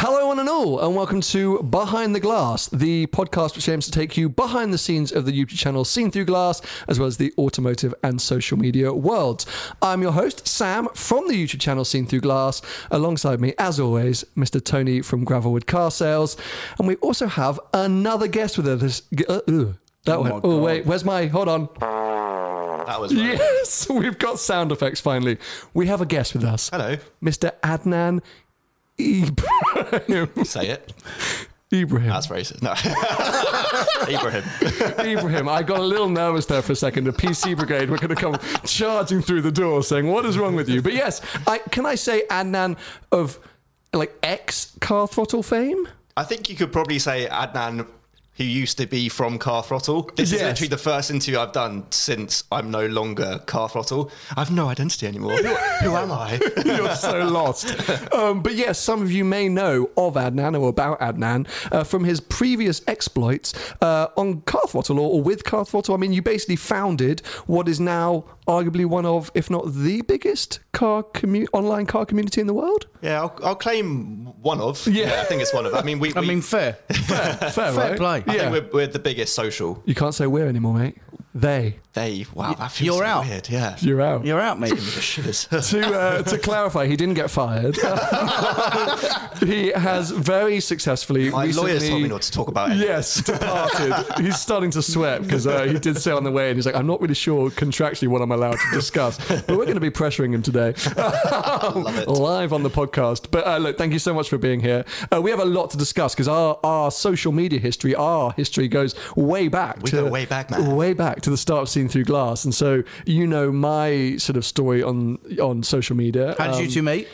Hello, one and all, and welcome to Behind the Glass, the podcast which aims to take you behind the scenes of the YouTube channel Seen Through Glass, as well as the automotive and social media worlds. I'm your host, Sam, from the YouTube channel Seen Through Glass. Alongside me, as always, Mr. Tony from Gravelwood Car Sales. And we also have another guest with us. Uh, that went. Oh, wait, where's my. Hold on. That was right. Yes, we've got sound effects finally. We have a guest with us. Hello. Mr. Adnan Ibrahim. Say it. Ibrahim. That's racist. No. Ibrahim. Ibrahim, I got a little nervous there for a second. The PC brigade were going to come charging through the door saying, What is wrong with you? But yes, I, can I say Adnan of like ex car throttle fame? I think you could probably say Adnan, who used to be from Car Throttle. This is Yes. literally the first interview I've done since I'm no longer Car Throttle. I've no identity anymore. Who, who am I? You're so lost. Um, but yes, some of you may know of Adnan or about Adnan uh, from his previous exploits uh, on Car Throttle or, or with Car Throttle. I mean, you basically founded what is now arguably one of, if not the biggest car commu- online car community in the world. Yeah, I'll, I'll claim one of. Yeah. I think it's one of. I mean, we. I we- mean, fair. Fair, Fair right? play. I Yeah. think we're, we're the biggest social. You can't say we're anymore, mate. They. They. Wow, that feels You're so out. weird. Yeah. You're out. You're out, mate. The shivers. to uh, to clarify, he didn't get fired. he has very successfully. My recently, lawyers told me not to talk about it. Yes, departed. he's starting to sweat because uh, he did say on the way, and he's like, "I'm not really sure contractually what I'm allowed to discuss, but we're going to be pressuring him today, live on the podcast." But uh, look, thank you so much for being here. Uh, we have a lot to discuss because our our social media history, our history goes way back. We to, go way back, man. Way back to the start of Seen Through Glass, and so you know my sort of story on on social media. How did you Um, two meet?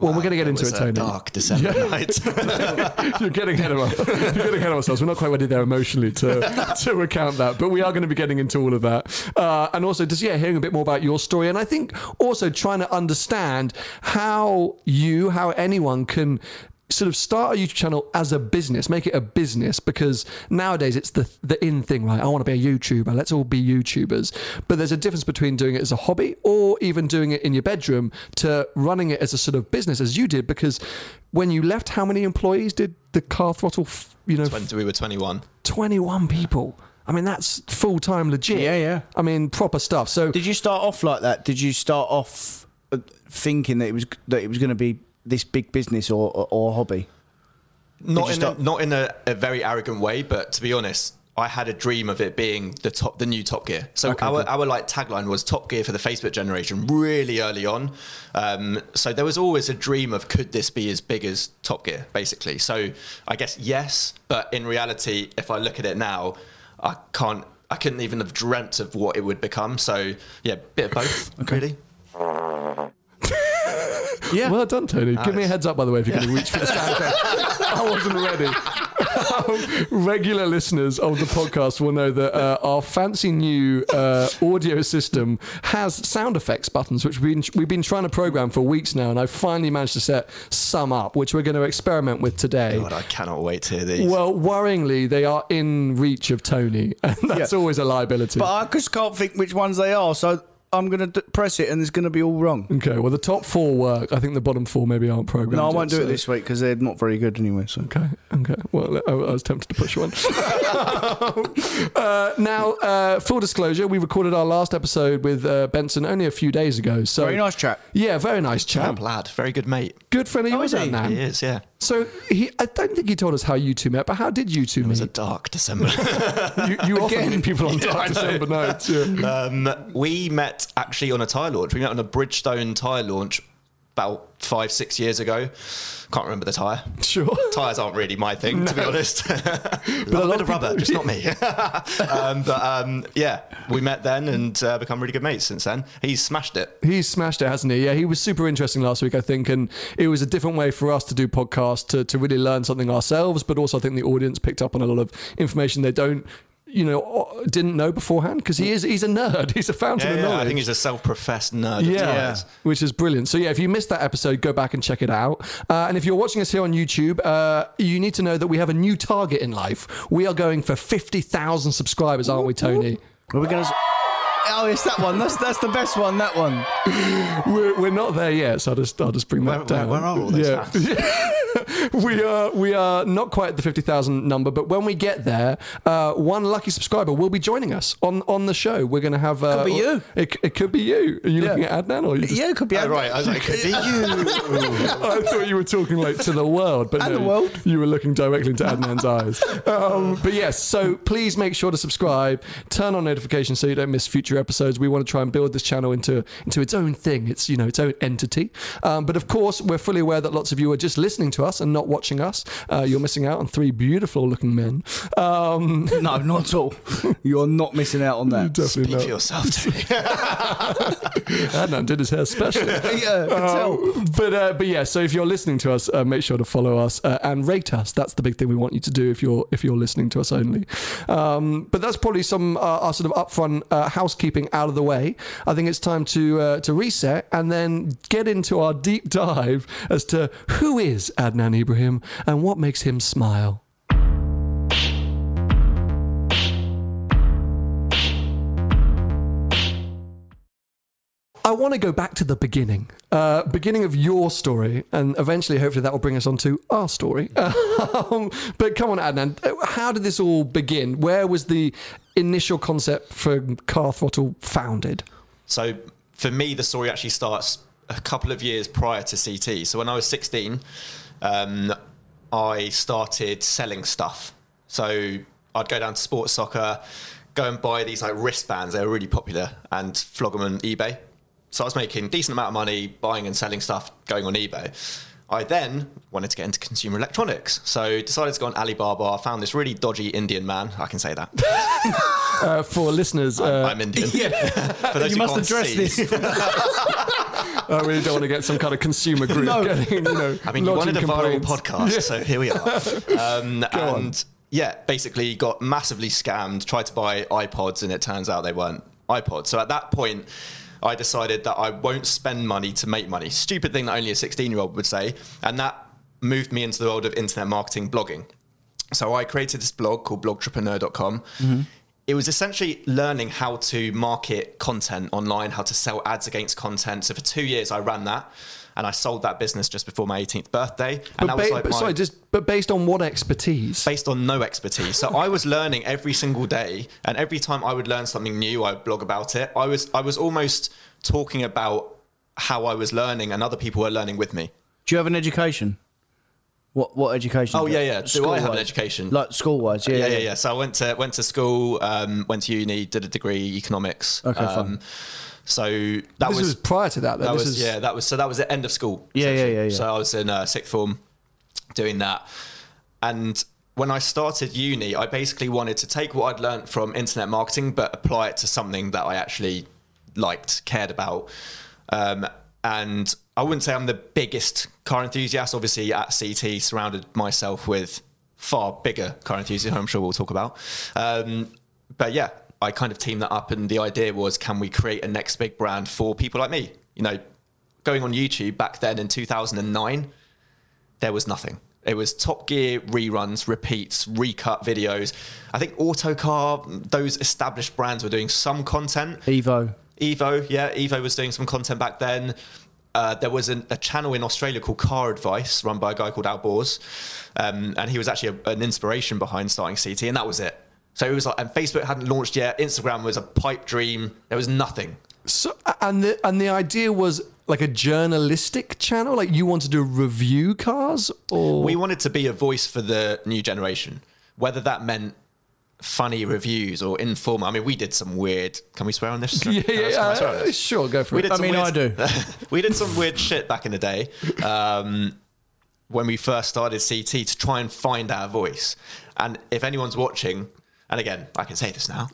Well, we're going to get into it, a Tony. dark December night. You're getting ahead of us. You're getting ahead of ourselves. We're not quite ready there emotionally to to recount that, but we are going to be getting into all of that, uh, and also just yeah, hearing a bit more about your story, and I think also trying to understand how you, how anyone can sort of start a YouTube channel as a business, make it a business, because nowadays it's the the in thing, right? I want to be a YouTuber. Let's all be YouTubers. But there's a difference between doing it as a hobby or even doing it in your bedroom to running it as a sort of business, as you did. Because when you left, how many employees did the Car Throttle? f- You know, when we were 21. 21 people. I mean, that's full time legit. Yeah, yeah. I mean, proper stuff. So Did you start off like that? Did you start off uh, thinking that it was that it was going to be this big business or or, or hobby? not in a, not in a, a very arrogant way, but to be honest, I had a dream of it being the top, the new Top Gear. So Okay, our our like tagline was Top Gear for the Facebook generation, really early on. Um, so there was always a dream of could this be as big as Top Gear, basically. So I guess yes, but in reality, if I look at it now, I can't. I couldn't even have dreamt of what it would become. So yeah, bit of both, really. Yeah. Well done, Tony. Give me a heads up, by the way, if you're going to reach for the sound effect. I wasn't ready. Um, regular listeners of the podcast will know that uh, our fancy new uh, audio system has sound effects buttons, which we've been, we've been trying to program for weeks now, and I finally managed to set some up, which we're going to experiment with today. God, I cannot wait to hear these. Well, worryingly, they are in reach of Tony, and that's Yeah. always a liability. But I just can't think which ones they are. So I'm going to d- press it and it's going to be all wrong. Okay, well, the top four work. I think the bottom four maybe aren't programmed. No, I won't do it this week because they're not very good anyway. So Okay, okay. Well, I, I was tempted to push one. uh, now, uh, full disclosure, we recorded our last episode with uh, Benson only a few days ago. So very nice chat. Yeah, very nice Champ chap. lad, very good mate. Good friend of Oh, yours, is he? that man. He is, yeah. So he, I don't think he told us how you two met, but how did you two It was a dark December. you you often meet people on Dark know. December nights. Yeah. um, we met actually on a tyre launch. We met on a Bridgestone tyre launch about five, six years ago. Can't remember the tyre. Sure. Tyres aren't really my thing, to be honest. Love a lot bit of rubber, just not me. um, but um, yeah, we met then and uh, become really good mates since then. He's smashed it. He's smashed it, hasn't he? Yeah, he was super interesting last week, I think, and it was a different way for us to do podcasts to, to really learn something ourselves, but also I think the audience picked up on a lot of information they don't, you know, didn't know beforehand because he is he's a nerd. He's a fountain Yeah, of yeah, knowledge. I think he's a self-professed nerd. of yeah, which is brilliant. So yeah, if you missed that episode, go back and check it out. Uh, and if you're watching us here on YouTube, uh, you need to know that we have a new target in life. We are going for fifty thousand subscribers, aren't we, Tony? Are we going to? Oh, it's that one. That's that's the best one. That one. We're, we're not there yet, so I'll just I'll just bring Where- that down. where- where are all those yeah. we are we are not quite at the fifty thousand number, but when we get there, uh, one lucky subscriber will be joining us on on the show. We're going to have. Uh, Could be you. It, it could be you. Are you Yeah. looking at Adnan or? You just, Yeah, it could be. Oh, right, I was like, could be you. I thought you were talking like to the world, but And no, the world. you were looking directly into Adnan's eyes. Um, but yes, so please make sure to subscribe, turn on notifications so you don't miss future episodes. We want to try and build this channel into into its own thing. It's you know its own entity. Um, but of course, we're fully aware that lots of you are just listening to us and not watching us. Uh, you're missing out on three beautiful looking men. Um, No, not at all. You're not missing out on that. definitely Speak not. for yourself, Adnan did his hair special. yeah, I can tell. Um, but uh, but yeah, so if you're listening to us, uh, make sure to follow us uh, and rate us. That's the big thing we want you to do if you're if you're listening to us only. Um, but that's probably some uh, our sort of upfront uh, housekeeping out of the way. I think it's time to uh, to reset and then get into our deep dive as to who is Adnan Ibrahim and what makes him smile. I want to go back to the beginning, uh, beginning of your story, and eventually, hopefully, that will bring us on to our story. Um, but come on, Adnan, how did this all begin? Where was the initial concept for Car Throttle founded? So for me, the story actually starts a couple of years prior to CT. So when I was 16, um, I started selling stuff. So I'd go down to sports soccer, go and buy these like wristbands. They were really popular and flog them on eBay. So I was making a decent amount of money buying and selling stuff going on eBay. I then wanted to get into consumer electronics. So decided to go on Alibaba, I found this really dodgy Indian man. I can say that. Uh, for listeners, uh, I'm Indian. Yeah, For those you must address see. this. I really don't want to get some kind of consumer group No. getting, you know, I mean, you wanted a viral podcast, so here we are. Um, Go on. and yeah, basically got massively scammed, tried to buy iPods, and it turns out they weren't iPods. So at that point, I decided that I won't spend money to make money. Stupid thing that only a 16 year old would say. And that moved me into the world of internet marketing blogging. So I created this blog called blogtrepreneur.com. It was essentially learning how to market content online, how to sell ads against content. So for two years, I ran that, and I sold that business just before my 18th birthday. And But, that ba- was like but my- sorry, just but based on what expertise? based on no expertise. So I was learning every single day, and every time I would learn something new, I would blog about it. I was I was almost talking about how I was learning, and other people were learning with me. Do you have an education? What what education? Oh, do yeah, have? yeah. Do I have an education? Like school wise, yeah, yeah, yeah, yeah. So I went to went to school, um, went to uni, did a degree economics. Okay, fine. um, So that this was, was, prior to that. Then. that this was is, yeah, that was so that was the end of school. Yeah, yeah, yeah, yeah. So I was in uh, sixth form, doing that, and when I started uni, I basically wanted to take what I'd learned from internet marketing, but apply it to something that I actually liked, cared about, um, and I wouldn't say I'm the biggest car enthusiast. Obviously, at CT, surrounded myself with far bigger car enthusiasts. I'm sure we'll talk about. Um, but yeah, I kind of teamed that up, and the idea was, can we create a next big brand for people like me? You know, going on YouTube back then in 2009, there was nothing. It was Top Gear reruns, repeats, recut videos. I think Autocar, those established brands were doing some content. Evo. Evo, yeah, Evo was doing some content back then. Uh, there was an, a channel in Australia called Car Advice, run by a guy called Alborz, um, and he was actually a, an inspiration behind starting CT, and that was it. So it was like, and Facebook hadn't launched yet. Instagram was a pipe dream. There was nothing. So, and the and the idea was like a journalistic channel. Like you wanted to review cars, or We wanted to be a voice for the new generation, whether that meant funny reviews or informal. I mean, we did some weird. Can we swear on this? yeah, yeah, can I swear on uh, this? sure, go for We it. I mean, weird, I do. we did some weird shit back in the day um, when we first started CT to try and find our voice. And if anyone's watching, and again, I can say this now,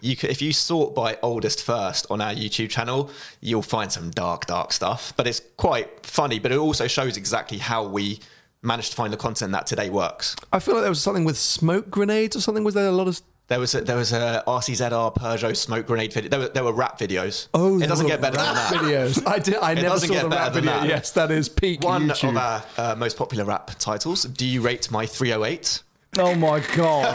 you could, if you sort by oldest first on our YouTube channel, you'll find some dark, dark stuff. But it's quite funny. But it also shows exactly how we managed to find the content that today works. I feel like there was something with smoke grenades or something. Was there a lot of? There was a, there was a RCZR Peugeot smoke grenade video. There were, there were rap videos. Oh, it doesn't get better than rap that. Videos. I did. I It never doesn't saw get the better rap than video. that. Yes, that is peak One YouTube. of our uh, most popular rap titles. Do you rate my 308? Oh my god!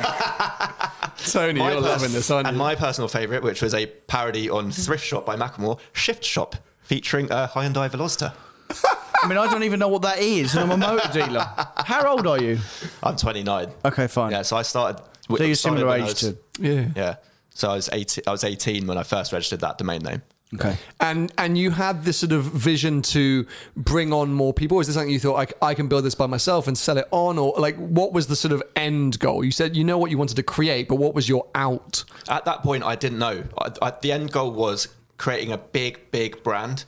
Tony, My you're pers- loving this, aren't you? And my personal favourite, which was a parody on Thrift Shop by Macklemore, Shift Shop, featuring a Hyundai Veloster. I mean, I don't even know what that is, and I'm a motor dealer. How old are you? I'm 29. Okay, fine. Yeah, so I started. So you're started similar when I age was- to. yeah. Yeah. So I was 18. I was 18 when I first registered that domain name. Okay. And and you had this sort of vision to bring on more people. Is this something you thought I, I can build this by myself and sell it on, or like what was the sort of end goal? You said you know what you wanted to create, but what was your out? At that point, I didn't know. I, I, the end goal was creating a big, big brand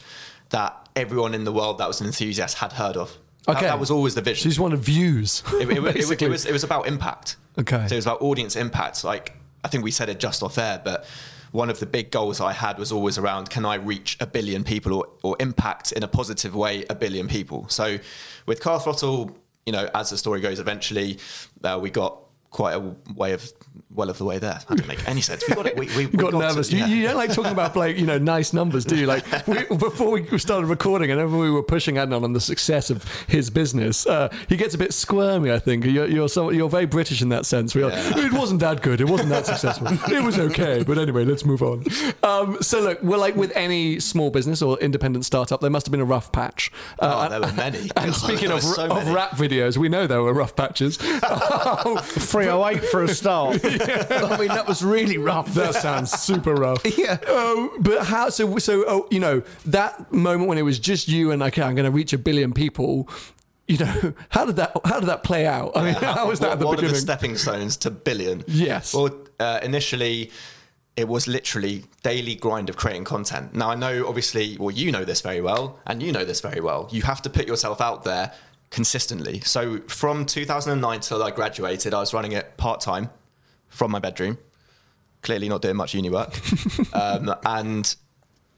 that everyone in the world that was an enthusiast had heard of. Okay. That, was always the She vision. just wanted views. It, it- it- it was, it was about impact. Okay. So it was about audience impact. Like, I think we said it just off air, but one of the big goals I had was always around can I reach a billion people or, or impact in a positive way a billion people? So with Car Throttle, you know, as the story goes, eventually uh, we got quite a way of well of the way there. That didn't make any sense. We got. We, we, You we got, to- nervous. yeah. You, you don't like talking about like you know nice numbers, do you? Like we, before we started recording, and when we were pushing Adnan on the success of his business, uh, he gets a bit squirmy. I think you're you're, so, you're very British in that sense. We're like, it wasn't that good. It wasn't that successful. it was okay, but anyway, let's move on. Um, so look, we're like with any small business or independent startup, there must have been a rough patch. Oh, there were many. And God, speaking there of, were so of rap videos, we know there were rough patches. 308 for a start. I mean, that was really rough. That sounds super rough. Yeah. Oh, but how? So, so oh, you know, that moment when it was just you and okay, I'm going to reach a billion people. You know, how did that? How did that play out? I mean, how was that what, at the what are the stepping stones to billion? Yes. Well, uh, initially, it was literally daily grind of creating content. Now I know, obviously, well, you know this very well, and you know this very well. You have to put yourself out there consistently. So from 2009 till I graduated, I was running it part time from my bedroom. Clearly, not doing much uni work, um, and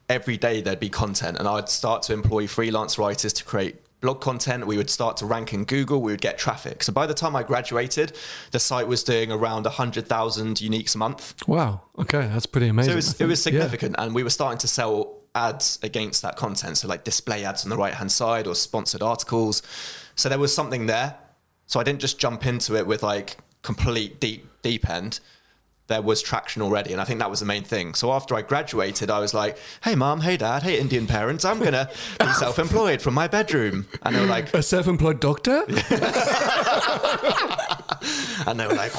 every day there'd be content and I'd start to employ freelance writers to create blog content. We would start to rank in Google. We would get traffic. So by the time I graduated, the site was doing around 100,000 uniques a month. wow. Okay, that's pretty amazing. So it was, it was Yeah. significant. And we were starting to sell ads against that content. So like display ads on the right hand side or sponsored articles. So there was something there. So I didn't just jump into it with like complete deep, deep end. There was traction already. And I think that was the main thing. So after I graduated, I was like, hey, mom, hey, dad, hey, Indian parents, I'm going to be self employed from my bedroom. And they were like, A self-employed doctor? and they were like,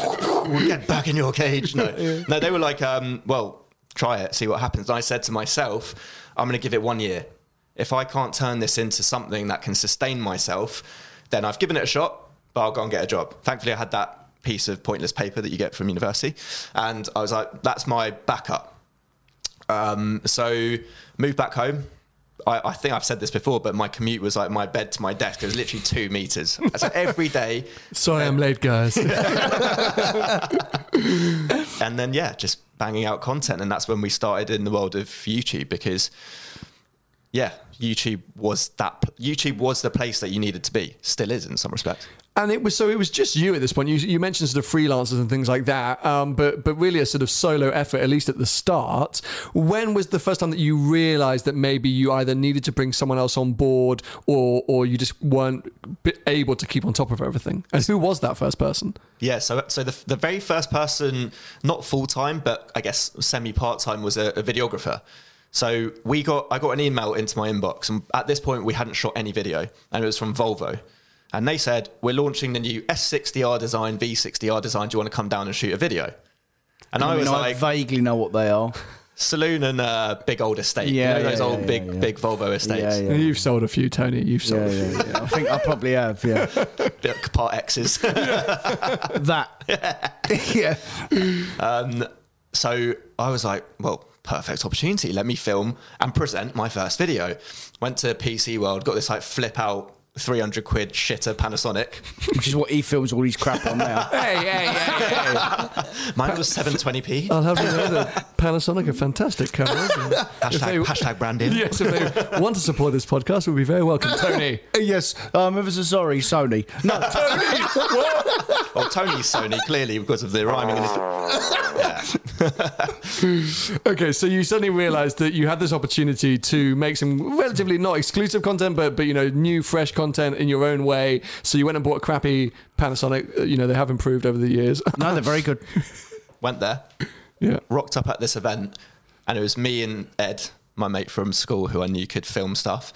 we'll get back in your cage. No, no, they were like, um, well, try it, see what happens. And I said to myself, I'm going to give it one year. If I can't turn this into something that can sustain myself, then I've given it a shot, but I'll go and get a job. Thankfully, I had that piece of pointless paper that you get from university. And I was like, that's my backup. Um, so moved back home. I, I think I've said this before, but my commute was like my bed to my desk. It was literally two meters. So every day, Sorry, I'm late, guys. and then yeah, just banging out content, and that's when we started in the world of YouTube because yeah, YouTube was that YouTube was the place that you needed to be, still is in some respects. And it was so it was just you at this point. You, you mentioned sort of freelancers and things like that, um, but but really a sort of solo effort, at least at the start. When was the first time that you realised that maybe you either needed to bring someone else on board, or or you just weren't able to keep on top of everything? And who was that first person? Yeah, so so the the very first person, not full time, but I guess semi part time, was a, a videographer. So we got I got an email into my inbox, and at this point we hadn't shot any video, and it was from Volvo. And they said, We're launching the new S60R design, V60R design. Do you want to come down and shoot a video? And I, I, mean, was I like, vaguely know what they are. Saloon and uh, big old estate. Yeah, you know, those yeah, old yeah, big, yeah. big Volvo estates. Yeah, yeah. You've sold a few, Tony. You've sold. Yeah, a few. yeah, yeah. I think I probably have. Yeah, Bit Part X's. that. yeah. Um, so I was like, well, perfect opportunity. Let me film and present my first video. Went to PC World, got this like flip out 300 quid shitter Panasonic. Which is what he films all his crap on now. Hey, hey, hey, hey. Mine was 720p. I'll have you know that Panasonic are fantastic cameras. Hashtag, they- hashtag branding. Yes, if they want to support this podcast, we'll be very welcome. Tony. yes, I'm ever so sorry, Sony. No, Tony! what? Well, Tony's Sony, clearly, because of the rhyming. And Okay, so you suddenly realised that you had this opportunity to make some relatively not exclusive content, but but you know new, fresh content in your own way. So you went and bought a crappy Panasonic. uh, You know they have improved over the years. no, they're very good. went there, yeah. rocked up at this event, and it was me and Ed, my mate from school, who I knew could film stuff.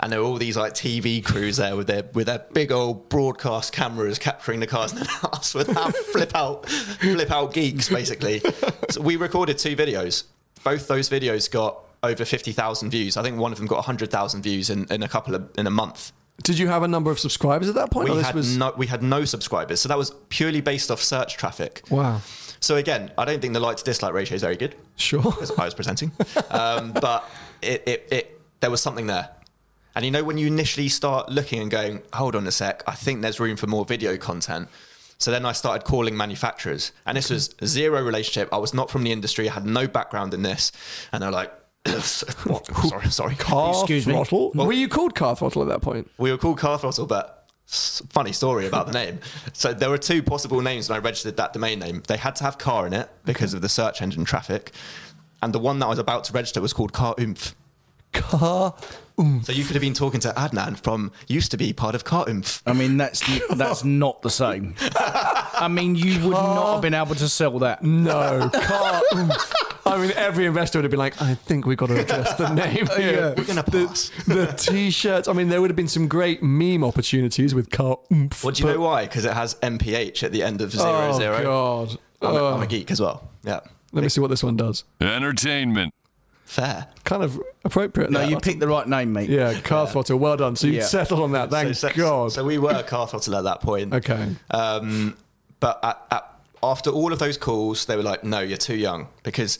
And there were all these like TV crews there with their with their big old broadcast cameras capturing the cars, and then us with our flip out flip out geeks basically. So we recorded two videos. Both those videos got over fifty thousand views. I think one of them got hundred thousand views in, in a couple of in a month. Did you have a number of subscribers at that point? We this had was no we had no subscribers, so that was purely based off search traffic. wow. So again, I don't think the like to dislike ratio is very good. Sure. as I was presenting. Um, but it, it, it, there was something there. And you know, when you initially start looking and going, hold on a sec, I think there's room for more video content. So then I started calling manufacturers. And this was zero relationship. I was not from the industry, I had no background in this. And they're like? Sorry, sorry. Car Excuse me? throttle. Were you called car throttle at that point? We were called Car Throttle, but s- funny story about the name. So there were two possible names when I registered that domain name. They had to have car in it because mm-hmm. of the search engine traffic. And the one that I was about to register was called Car Oomph. Car. So you could have been talking to Adnan from used to be part of Car Oomph. I mean, that's that's not the same. I mean, you would not have been able to sell that. No, car. oomph. I mean, every investor would have been like, I think we've got to address the name here. We're gonna pass. The t-shirts. I mean, there would have been some great meme opportunities with car. oomph, Well, do you but- know why? Because it has MPH at the end of zero Oh zero. God. I'm, a. I'm a geek as well. Yeah, Let me see what this one does. Entertainment. fair. Kind of appropriate. No, that. you picked the right name, mate. Yeah, car throttle. Well done. So you Yeah. settled on that. Thank so, so- God. So we were Car Throttle at that point. okay. Um, but at, at, after all of those calls, they were like, "No, you're too young," because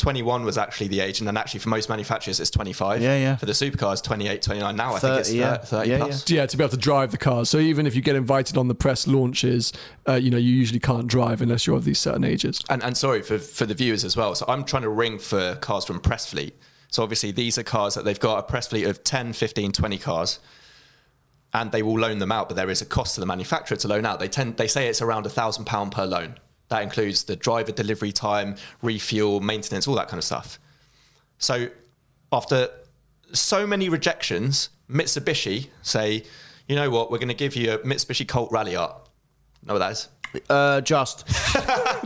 21 was actually the age, and then actually for most manufacturers, it's 25. Yeah, yeah. For the supercars, 28, 29. Now I think it's 30, yeah. 30, 30 Yeah, plus. Yeah, to be able to drive the cars. So even if you get invited on the press launches, uh, you know, you usually can't drive unless you're of these certain ages. And, and sorry for, for the viewers as well. So I'm trying to ring for cars from Press Fleet. So obviously these are cars that they've got a press fleet of 10, 15, 20 cars. And they will loan them out, but there is a cost to the manufacturer to loan out. They tend they say it's around a thousand pound per loan. That includes the driver delivery time, refuel, maintenance, all that kind of stuff. So after so many rejections, Mitsubishi say, you know what, we're going to give you a Mitsubishi Colt Rally Art. Know what that is? Uh, just.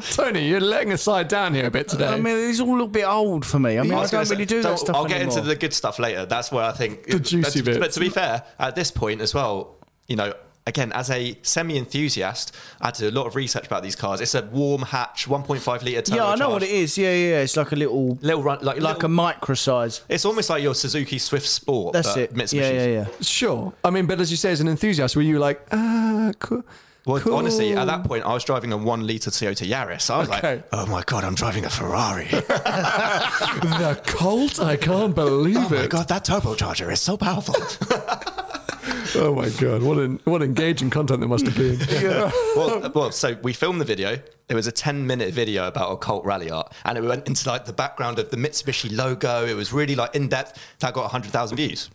Tony, you're letting us side down here a bit today. I mean, it's all a little bit old for me. I mean, I, was don't gonna say- really do don't- that stuff I'll get into the good stuff later. That's where I think The juicy but, bits. But to be fair, at this point as well, you know, again, as a semi-enthusiast, I had to do a lot of research about these cars. It's a warm hatch, 1.5 liter turbo. Yeah, I know what it is. Yeah, yeah. It's like a little, Little run, like like little, a micro size. It's almost like your Suzuki Swift Sport. That's but it. Mitsubishi. Yeah, yeah, yeah. Sure. I mean, but as you say, as an enthusiast, were you like, ah, cool. Well, cool. honestly, at that point, I was driving a one liter Toyota Yaris. I was Okay. like, "Oh my god, I'm driving a Ferrari! the Colt? I can't believe oh my god, that turbocharger is so powerful!" Oh my god, what an what engaging content there must have been. well, well, so we filmed the video. It was a 10 minute video about a cult rally art. And it went into like the background of the Mitsubishi logo. It was really like in depth. That got 100,000 views.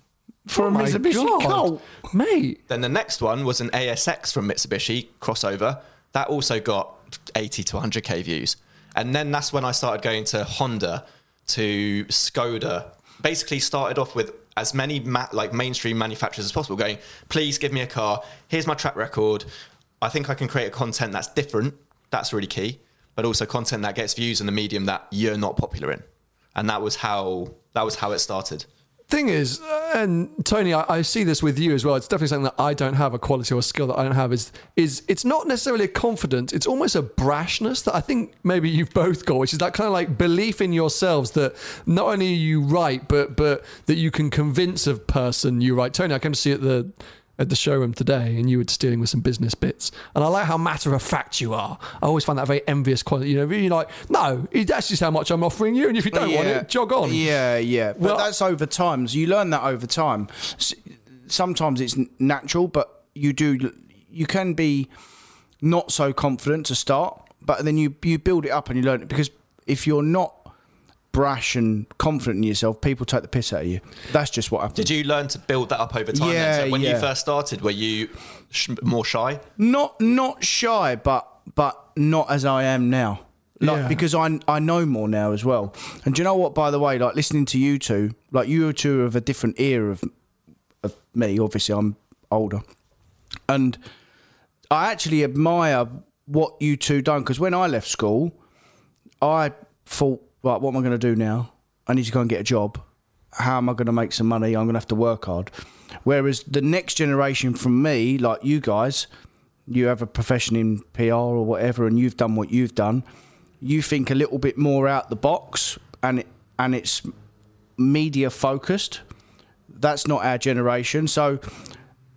For a Oh my Mitsubishi God. Colt. Mate. Then the next one was an ASX from Mitsubishi crossover. That also got 80 to 100K views. And then that's when I started going to Honda, to Skoda. Basically started off with as many ma- like mainstream manufacturers as possible going, please give me a car. Here's my track record. I think I can create a content that's different. That's really key. But also content that gets views in the medium that you're not popular in. and that was how that was how it started. Thing is, uh, and Tony, I, I see this with you as well. It's definitely something that I don't have a quality or skill that I don't have. Is is it's not necessarily a confidence. It's almost a brashness that I think maybe you've both got, which is that kind of like belief in yourselves that not only are you right, but but that you can convince a person you're right. Tony, I came to see at the at the showroom today, and you were dealing with some business bits. And I like how matter of fact you are. I always find that very envious quality. You know, really like, no, that's just how much I'm offering you, and if you don't want it, jog on. Yeah, yeah. But Well- that's over time. So you learn that over time. Sometimes it's natural, but you do. You can be not so confident to start, but then you you build it up and you learn it because if you're not brash and confident in yourself, people take the piss out of you. That's just what happens. Did you learn to build that up over time? Yeah, then? So when yeah. you first started, were you sh- more shy? not not shy, but but not as I am now. Like Yeah. because I I know more now as well. And do you know what? By the way, like listening to you two, like you two are of a different era of of me. Obviously, I'm older, and I actually admire what you two done. Because when I left school, I thought, right, what am I going to do now? I need to go and get a job. How am I going to make some money? I'm going to have to work hard. Whereas the next generation from me, like you guys, you have a profession in PR or whatever, and you've done what you've done. You think a little bit more out the box, and it, and it's media focused. That's not our generation, so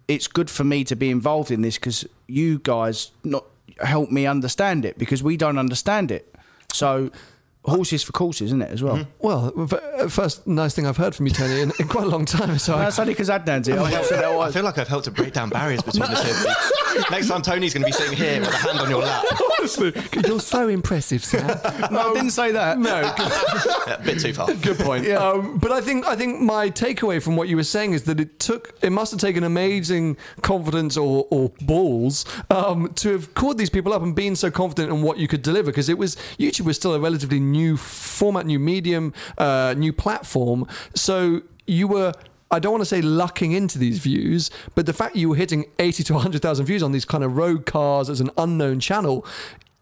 it's good for me to be involved in this because you guys not help me understand it because we don't understand it. So horses for courses, isn't it as well? Mm-hmm. Well, f- uh, first nice thing I've heard from you, Tony, in, in quite a long time. So I, That's only because Adnan's here. I said that I was- feel like I've helped to break down barriers between the two of you. Next time, Tony's going to be sitting here with a hand on your lap. Honestly, you're so impressive, Sam. No, I didn't say that. No, Yeah, a bit too far. good point. Um, but I think I think my takeaway from what you were saying is that it took it must have taken amazing confidence or, or balls um, to have called these people up and been so confident in what you could deliver because it was YouTube was still a relatively new format, new medium, uh, new platform. So you were. I don't want to say lucking into these views, but the fact you were hitting 80 to 100,000 views on these kind of road cars as an unknown channel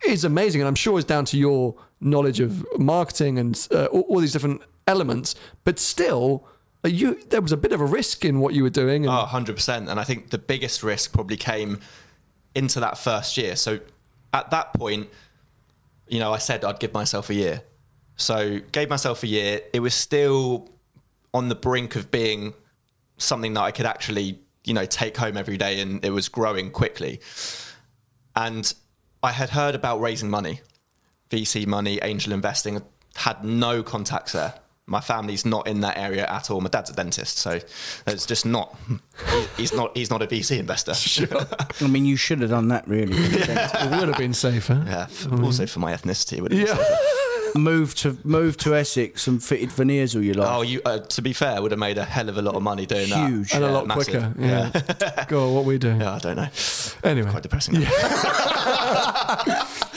is amazing. And I'm sure it's down to your knowledge of marketing and uh, all, all these different elements. But still, you there was a bit of a risk in what you were doing. And, Oh, 100%. And I think the biggest risk probably came into that first year. So at that point, you know, I said I'd give myself a year. So gave myself a year. It was still on the brink of being something that I could actually, you know, take home every day and it was growing quickly. And I had heard about raising money, VC money, angel investing, had no contacts there. My family's not in that area at all. My dad's a dentist, so it's just not. He's not. He's not a VC investor. Sure. I mean, you should have done that really. it would have been safer. Yeah. f- Also for my ethnicity, it would have been Yeah. Safer. move to move to Essex and fitted veneers all your life. Oh, you. Uh, to be fair, would have made a hell of a lot of money doing that. Huge. And a Yeah, lot massive. quicker. Yeah. Go on, what we doing? Yeah, I don't know. Anyway. Quite depressing.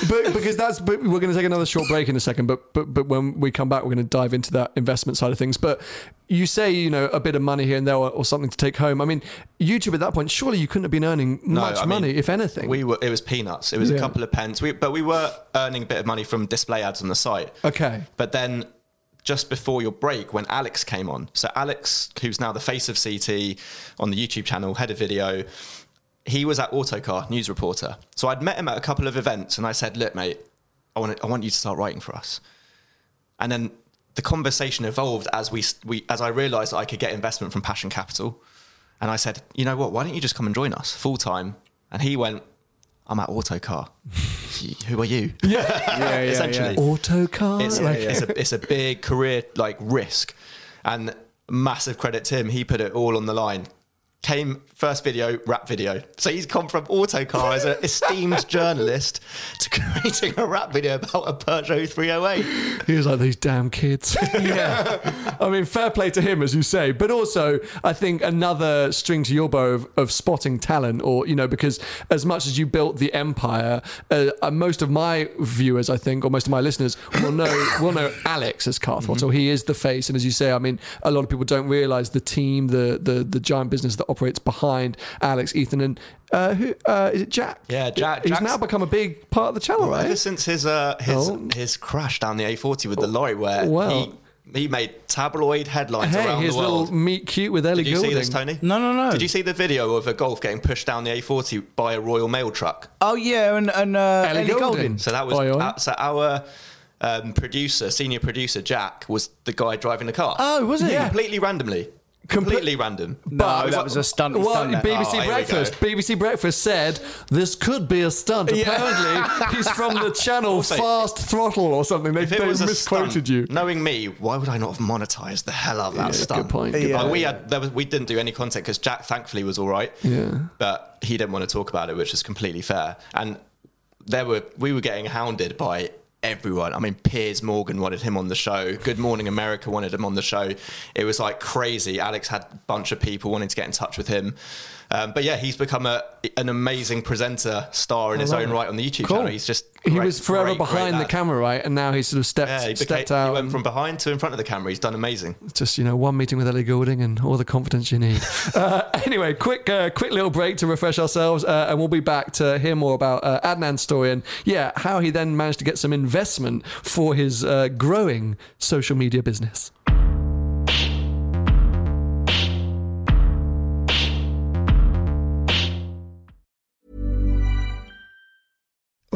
but because that's but we're going to take another short break in a second but but but when we come back we're going to dive into that investment side of things but you say you know a bit of money here and there or, or something to take home i mean youtube at that point surely you couldn't have been earning much I mean, money if anything We were. It was peanuts. It was Yeah. a couple of pence. We, but we were earning a bit of money from display ads on the site. okay But then just before your break, when Alex came on, so Alex, who's now the face of CT on the YouTube channel, head of video, he was at Autocar, news reporter. So I'd met him at a couple of events and I said, look, mate, I want, I want you to start writing for us. And then the conversation evolved as we, we as I realized that I could get investment from Passion Capital. And I said, you know what, why don't you just come and join us full time? And he went, I'm at Autocar. Who are you? yeah, yeah, essentially. auto car It's, like, it's, a, it's a big career like risk and massive credit to him. He put it all on the line. Came first video, rap video. So he's come from Autocar as an esteemed journalist to creating a rap video about a Peugeot 308. he was like these damn kids. Yeah. I mean fair play to him as you say. But also i think another string to your bow of, of spotting talent or you know because as much as you built the empire uh, uh, most of my viewers i think or most of my listeners will know will know alex as carthwatt so he is the face. And as you say i mean a lot of people don't realize the team the the, the giant business that operates behind alex ethan and uh, who uh, is it jack Yeah, Jack- he's Jack's- now become a big part of the channel right Ever since his uh, his Oh. his crash down the A40 with the lorry, where Well. he he made tabloid headlines Hey, around his the world. little meet cute with Ellie Did you Goulding. see this, Tony? No, no, no. Did you see the video of a Golf getting pushed down the A40 by a Royal Mail truck? Oh yeah, and and uh, Ellie Ellie, Goulding. Goulding. So that was Oi, oi. uh, so our um, producer, senior producer Jack, was the guy driving the car. Oh, was he? Yeah. completely randomly. Completely random. No, that was a stunt. Well. BBC Oh, Breakfast. BBC Breakfast said this could be a stunt. Apparently, he's from the channel Also, Fast Throttle or something. They, they misquoted stunt, you. Knowing me, why would I not have monetized the hell out of that Yeah, stunt? good point, good Yeah. Like, we had there was, we didn't do any content because Jack thankfully was all right. Yeah. But he didn't want to talk about it, which is completely fair. And there were we were getting hounded by everyone. I mean, Piers Morgan wanted him on the show. Good Morning America wanted him on the show. It was like crazy. Alex had a bunch of people wanting to get in touch with him. Um, but yeah, he's become a, an amazing presenter star in his own it. right on the YouTube Cool. channel. He's just He was forever great, great behind the camera, right? And now he's sort of stepped, Yeah, he, stepped became, out. he went from behind to in front of the camera. He's done amazing. just you know one meeting with Ellie Goulding and all the confidence you need. uh, anyway, quick uh, quick little break to refresh ourselves, uh, and we'll be back to hear more about uh, Adnan's story and yeah, how he then managed to get some investment for his uh, growing social media business.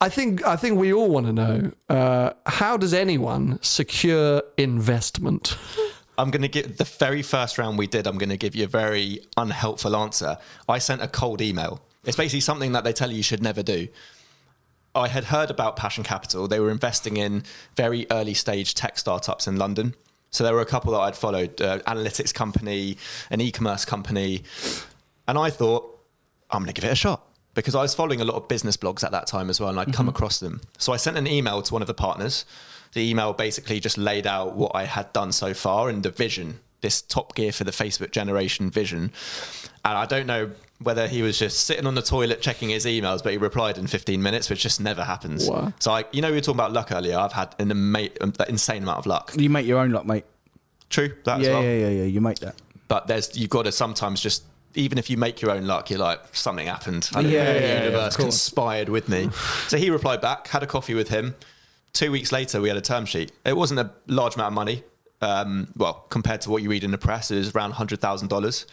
I think I think we all want to know uh, how does anyone secure investment? I'm going to give the very first round we did. I'm going to give you a very unhelpful answer. I sent a cold email. It's basically something that they tell you you should never do. I had heard about Passion Capital. They were investing in very early stage tech startups in London. So there were a couple that I'd followed, uh, analytics company, an e-commerce company, and I thought I'm going to give it a shot because I was following a lot of business blogs at that time as well, and I'd come across them. So I sent an email to one of the partners. The email basically just laid out what I had done so far and the vision, this top gear for the Facebook generation vision. And I don't know whether he was just sitting on the toilet checking his emails, but he replied in 15 minutes, which just never happens. Wow. So I, you know, we were talking about luck earlier. I've had an ama- um, insane amount of luck. You make your own luck, mate. True, that as Yeah, well. yeah, yeah, yeah. You make that. But there's you've got to sometimes just even if you make your own luck, you're like something happened. I Yeah, know, yeah, the yeah, universe course. conspired with me. so he replied back, had a coffee with him. Two weeks later, we had a term sheet. It wasn't a large amount of money. Um, well, compared to what you read in the press, it was around hundred thousand dollars.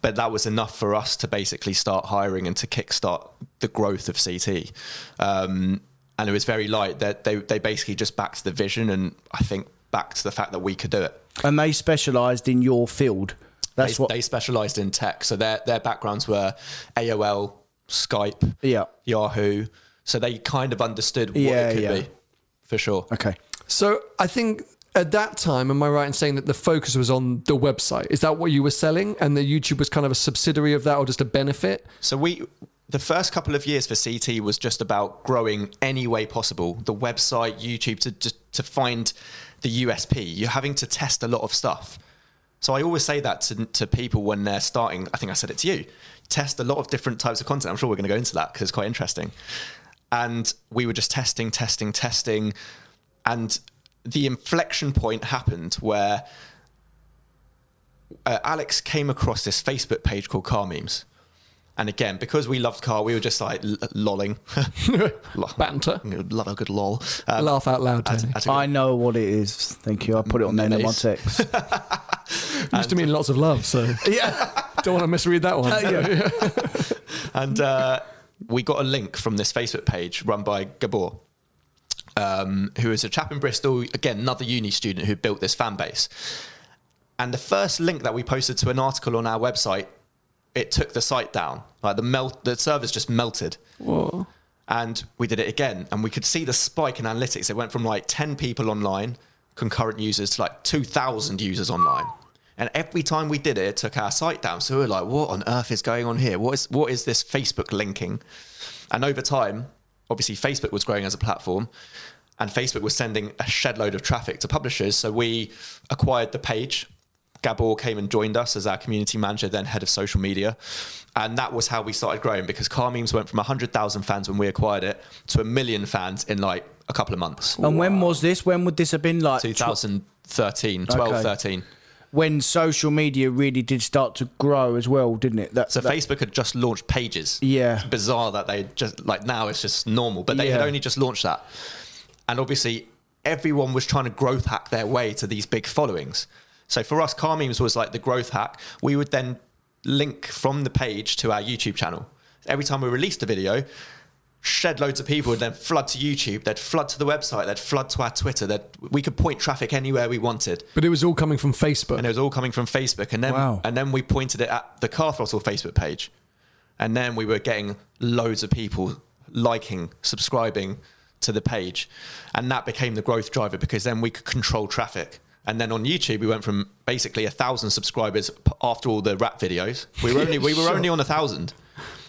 But that was enough for us to basically start hiring and to kickstart the growth of CT. Um, and it was very light. That they they basically just backed the vision and I think backed the fact that we could do it. And they specialised in your field. That's they, what. they specialized in tech. So their their backgrounds were AOL, Skype, Yeah. Yahoo. So they kind of understood what Yeah, it could yeah. be, for sure. okay. So I think at that time, am I right in saying that the focus was on the website? Is that what you were selling, and the YouTube was kind of a subsidiary of that, or just a benefit? So we the first couple of years for CT was just about growing any way possible. The website, YouTube, to just to find the USP. You're having to test a lot of stuff. So I always say that to, to people when they're starting. I think I said it to you. Test a lot of different types of content. I'm sure we're going to go into that because it's quite interesting. and we were just testing, testing, testing, and the inflection point happened where uh, Alex came across this Facebook page called Car Memes. And again, because we loved car, we were just like l- lolling. Banter. Love a good lol. Um, Laugh out loud, as- Tony. as a good- I know what it is. Thank you. I put it on the end of my text. Used to mean lots of love, so yeah. don't want to misread that one. and uh, we got a link from this Facebook page run by Gabor, um, who is a chap in Bristol, again, another uni student who built this fan base. And the first link that we posted to an article on our website, it took the site down. Like the melt, the servers just melted. Whoa. And we did it again, and we could see the spike in analytics. It went from like 10 people online, concurrent users, to like 2,000 users online. And every time we did it, it took our site down. So we were like, what on earth is going on here? What is, what is this Facebook linking? And over time, obviously, Facebook was growing as a platform, and Facebook was sending a shed load of traffic to publishers. So we acquired the page. Gabor came and joined us as our community manager, then head of social media. And that was how we started growing because Car Memes went from 100,000 fans when we acquired it to a million fans in like a couple of months. And when was this? When would this have been like? 2013, 12, Okay. 13. When social media really did start to grow as well, didn't it? That, So that- Facebook had just launched pages. Yeah. It's bizarre that they just like now it's just normal, but they had only just launched that. And obviously everyone was trying to growth hack their way to these big followings. So for us, Car Memes was like the growth hack. We would then link from the page to our YouTube channel. Every time we released a video, shed loads of people would then flood to YouTube, they'd flood to the website, they'd flood to our Twitter, that we could point traffic anywhere we wanted But it was all coming from Facebook. and it was all coming from Facebook. And then Wow. and then we pointed it at the Car Throttle Facebook page, and then we were getting loads of people liking, subscribing to the page, and that became the growth driver because then we could control traffic. And then on YouTube, we went from basically a thousand subscribers after all the rap videos. We were only we were only on a thousand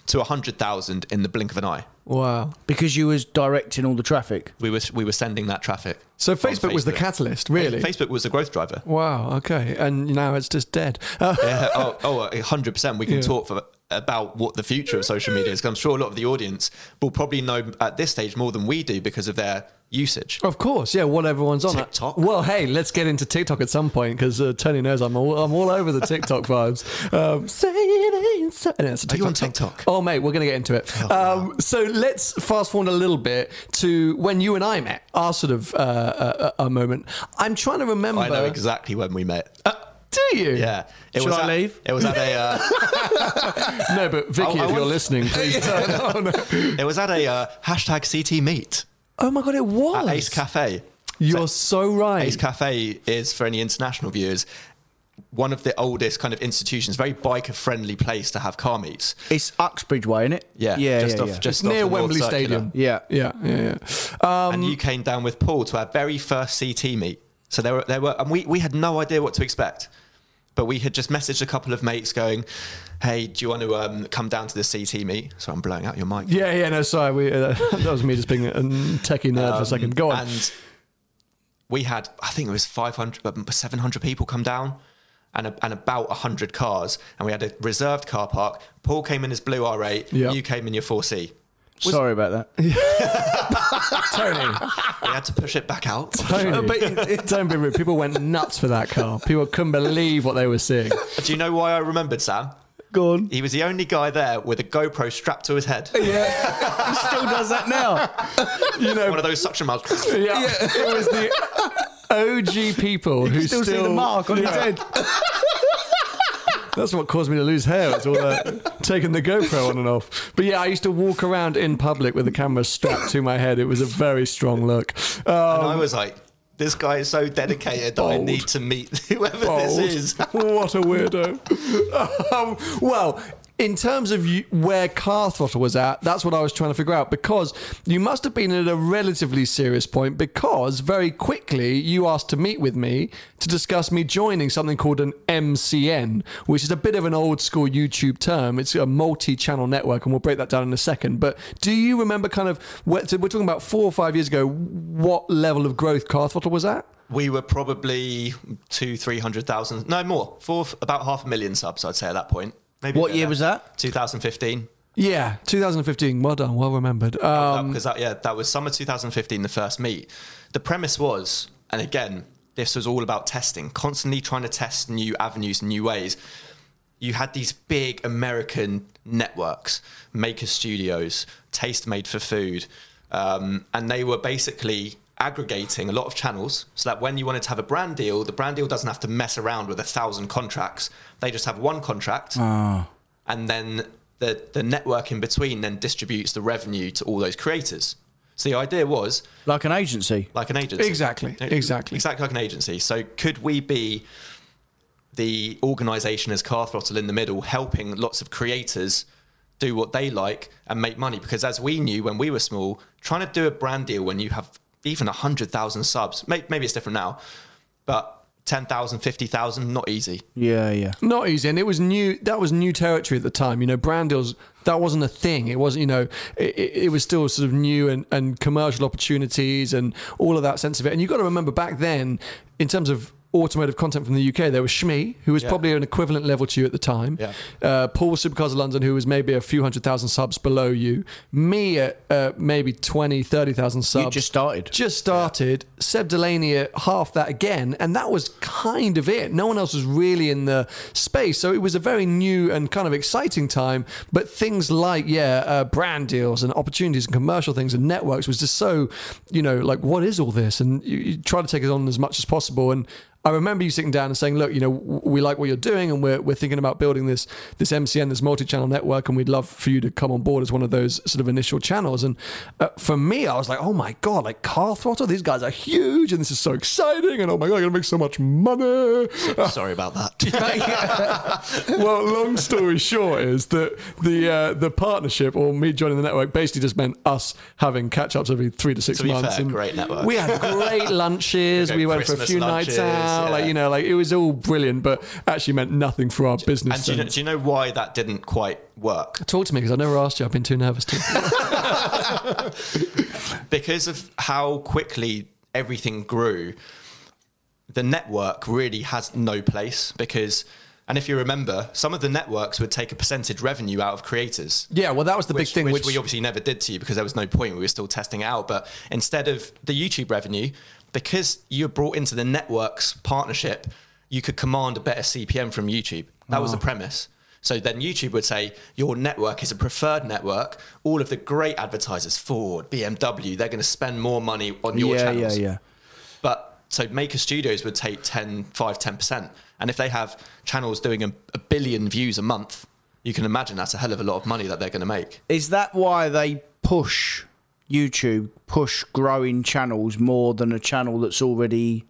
to a hundred thousand in the blink of an eye. Wow. because you was directing all the traffic. We were we were sending that traffic. So on Facebook was the catalyst, really? Facebook was the growth driver. Wow. Okay. And now it's just dead. Yeah, oh, oh, 100%. We can Yeah. talk for, about what the future of social media is. I'm sure a lot of the audience will probably know at this stage more than we do because of their usage. Of course, yeah. What everyone's on. TikTok. Well, hey, let's get into TikTok at some point because uh, Tony knows I'm all I'm all over the TikTok vibes. Um, say it ain't so. And it's a Are you on. TikTok? Oh, mate, we're gonna get into it. um, so let's fast forward a little bit to when you and I met. Our sort of uh, uh, a moment. I'm trying to remember. I know exactly when we met. Do you? Yeah. It Should was I at, leave? It was at a uh, No, but Vicky, I- I if you're listening, please turn on. it was at a uh, hashtag CT meet Oh my god, it was at Ace Cafe. You're so right. Ace Cafe is for any international viewers one of the oldest kind of institutions, very biker friendly place to have car meets. It's Uxbridge Way, isn't it? Yeah, yeah, just yeah, off, yeah. just It's near off the Wembley Circular. Stadium. yeah. Yeah, yeah, yeah. Um, and you came down with Paul to our very first CT meet. So there were, there were, and we, we had no idea what to expect. But we had just messaged a couple of mates going, "Hey, do you want to um, come down to the CT meet?" So I'm blowing out your mic. Yeah, yeah, no, sorry. We, uh, that was me just being a techie nerd for a Um, second. Go on. And we had, I think it was 500, um, 700 people come down and, a, and about 100 cars. And we had a reserved car park. Paul came in his blue R8. Yeah. You came in your 4C. Sorry about that. Tony, We had to push it back out. Tony, don't be rude. People went nuts for that car. People couldn't believe what they were seeing. Do you know why I remembered, Sam? Go on. He was the only guy there with a GoPro strapped to his head. Yeah, he still does that now. You know, One of those suction mouths. yeah, it was the OG people who Still, see the mark on his head. That's what caused me to lose hair. It's all that taking the GoPro on and off. But yeah, I used to walk around in public with the camera strapped to my head. It was a very strong look. And Um, I was like, this guy is so dedicated that I need to meet whoever bold. this is. what a weirdo. um, well, in terms of you, where Car Throttle was at, that's what I was trying to figure out because you must have been at a relatively serious point because very quickly you asked to meet with me to discuss me joining something called an MCN, which is a bit of an old school YouTube term. It's a multi channel network, and we'll break that down in a second. But do you remember kind of, so we're talking about four or five years ago, what level of growth Car Throttle was at? We were probably two, three hundred thousand, no more, four, about half a million subs, I'd say at that point. Maybe What year was that? 2015. Yeah, 2015. Well done, well remembered. Um, because that, yeah, that was summer 2015, the first meet. The premise was, and again, this was all about testing, constantly trying to test new avenues, new ways. You had these big American networks, Maker Studios, Tastemade for Food, um, and they were basically aggregating a lot of channels so that when you wanted to have a brand deal, the brand deal doesn't have to mess around with a thousand contracts. They just have one contract, ah. and then the the network in between then distributes the revenue to all those creators. So the idea was Like an agency. like an agency. Exactly, exactly. Exactly like an agency. So could we be the organisation as Car Throttle in the middle, helping lots of creators do what they like and make money? Because as we knew when we were small, trying to do a brand deal when you have even 100,000 subs, may- maybe it's different now, but 10,000, 50,000, not easy. Yeah, yeah. Not easy, and it was new. That was new territory at the time. You know, brand deals. That wasn't a thing. It wasn't. You know, it, it it was still sort of new and, and commercial opportunities and all of that sense of it. And you've got to remember back then, in terms of automotive content from the UK, there was Shmee, who was Yeah. probably an equivalent level to you at the time. Yeah. Uh, Paul Supercars of London, who was maybe a few hundred thousand subs below you. Me at uh, maybe 20, 30,000 subs. just started. Just started. Seb Delanney at half that again. And that was kind of it. No one else was really in the space. So it was a very new and kind of exciting time. But things like, yeah, uh, brand deals and opportunities and commercial things and networks was just so, you know, like, what is all this? And you, you try to take it on as much as possible. And I remember you sitting down and saying, "Look, you know, we like what you're doing, and we're, we're thinking about building this this MCN, this multi-channel network, and we'd love for you to come on board as one of those sort of initial channels." And uh, for me, I was like, "Oh my god, like Car Throttle, these guys are huge, and this is so exciting, and oh my god, I'm gonna make so much money." Sorry about that. well, long story short is that the uh, the partnership or me joining the network basically just meant us having catch ups every three to six To months. fair, great network. We had great lunches. We went for a Christmas few nights out. Like yeah. you know, like it was all brilliant, but actually meant nothing for our business. and do you, know, do you know why that didn't quite work? Talk to me because I never asked you. I've been too nervous to. because of how quickly everything grew, the network really has no place because. And if you remember, some of the networks would take a percentage revenue out of creators. yeah, well, that was the which, big thing. which, Which, we obviously never did to you because there was no point. We were still testing out. But instead of the YouTube revenue, because you're brought into the network's partnership, you could command a better CPM from YouTube. That Ah. was the premise. So then YouTube would say your network is a preferred network. All of the great advertisers, Ford, BMW, they're going to spend more money on your yeah, channels. yeah, yeah. But so Maker Studios would take 10, 5, 10%. And if they have channels doing a, a billion views a month, you can imagine that's a hell of a lot of money that they're going to make. Is that why they push YouTube, push growing channels more than a channel that's already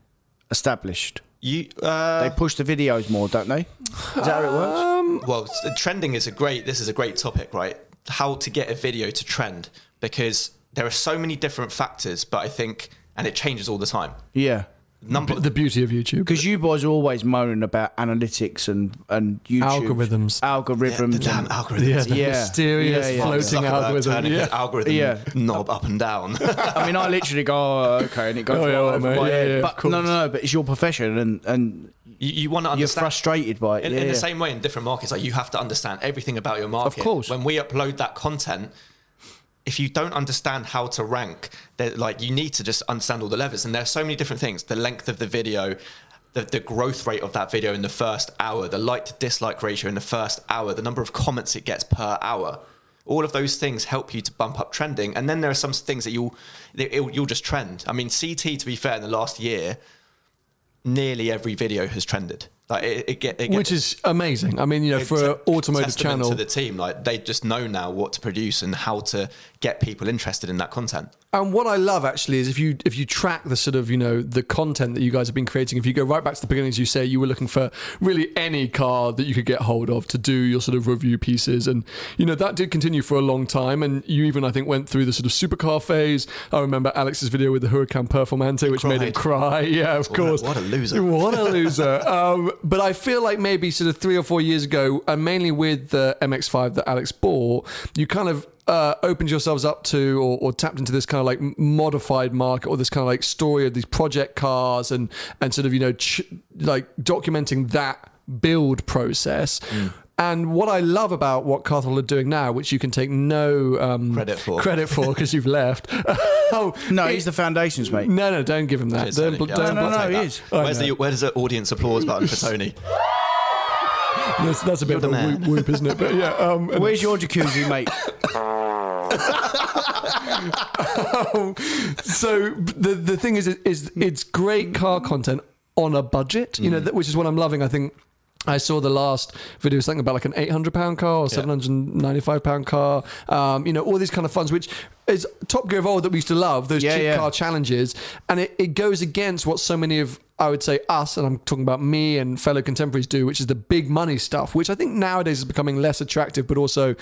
established? You, uh, They push the videos more, don't they? Is that how it works? well, trending is a great. This is a great topic, right? How to get a video to trend because there are so many different factors, but I think, and it changes all the time. Yeah. Number the beauty of YouTube. Because you boys are always moaning about analytics and, and YouTube. Algorithms. Algorithms. the damn algorithms. Yeah, the Yeah. mysterious Yeah, yeah. floating Zuckerberg algorithm. Yeah. algorithm Yeah. knob up and down. I mean, I literally go, oh, okay, and it goes Oh, yeah, right over my yeah, head. yeah, of but no, no, no. But it's your profession, and and you, you want to understand. you're frustrated by it. in, yeah, in the same way in different markets like you have to understand everything about your market Of course. when we upload that content if you don't understand how to rank like you need to just understand all the levers and there's so many different things. The length of the video the, the growth rate of that video in the first hour the like to dislike ratio in the first hour the number of comments it gets per hour. All of those things help you to bump up trending. And then there are some things that you'll that you'll just trend. I mean ct to be fair in the last year nearly every video has trended like it, it, get, it gets Which is amazing. I mean, you know, for an automotive channel. to the team like they just know now what to produce and how to get people interested in that content And what I love actually is if you if you track the sort of you know the content that you guys have been creating. If you go right back to the beginnings, you say you were looking for really any car that you could get hold of to do your sort of review pieces, and you know that did continue for a long time. And you even I think went through the sort of supercar phase. I remember Alex's video with the Huracan Performante, which made him cry. Yeah, of What a- course. what a loser. What a loser. um, but I feel like maybe sort of three or four years ago, and mainly with the MX5 that Alex bought, you kind of uh, opened yourselves up to or, or tapped into this kind of like modified market or this kind of like story of these project cars and and sort of you know ch- like documenting that build process. And what I love about what Car Throttle are doing now, which you can take no um, Credit for. credit for because you've left. oh, No, it- he's the foundations, mate. no, no, don't give him that. Cheers, Don't, Tony. bl- Yeah, don't no, I'll no, he that. is. Where's the where's the audience applause button for Tony? That's, that's a bit You're of a whoop, whoop, isn't it? But yeah. Um, Where's your jacuzzi, mate? so the the thing is, is it's great car content on a budget. You know, that, which is what I'm loving. I think. I saw the last video something about like an 800 pound car or 795 pound car. Um, you know, all these kind of funds, which is Top Gear of old that we used to love, those Yeah, cheap yeah. car challenges. And it, it goes against what so many of, I would say, us, and I'm talking about me and fellow contemporaries do, which is the big money stuff, which I think nowadays is becoming less attractive, but also,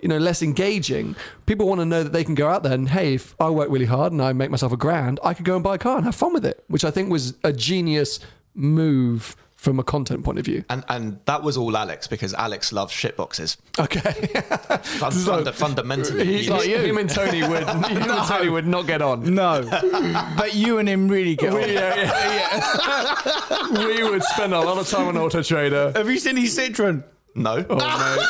you know, less engaging. People want to know that they can go out there and, hey, if I work really hard and I make myself a grand, I could go and buy a car and have fun with it, which I think was a genius move from a content point of view. And and that was all Alex because Alex loves shitboxes. Okay. Fun, funda- fundamentally, He, he- like you. Him and Tony would, him and Tony would not get on. No, but you and him really get on. We, yeah, yeah. we would spend a lot of time on Auto Trader. Have you seen his Citroen? no. Oh, mate.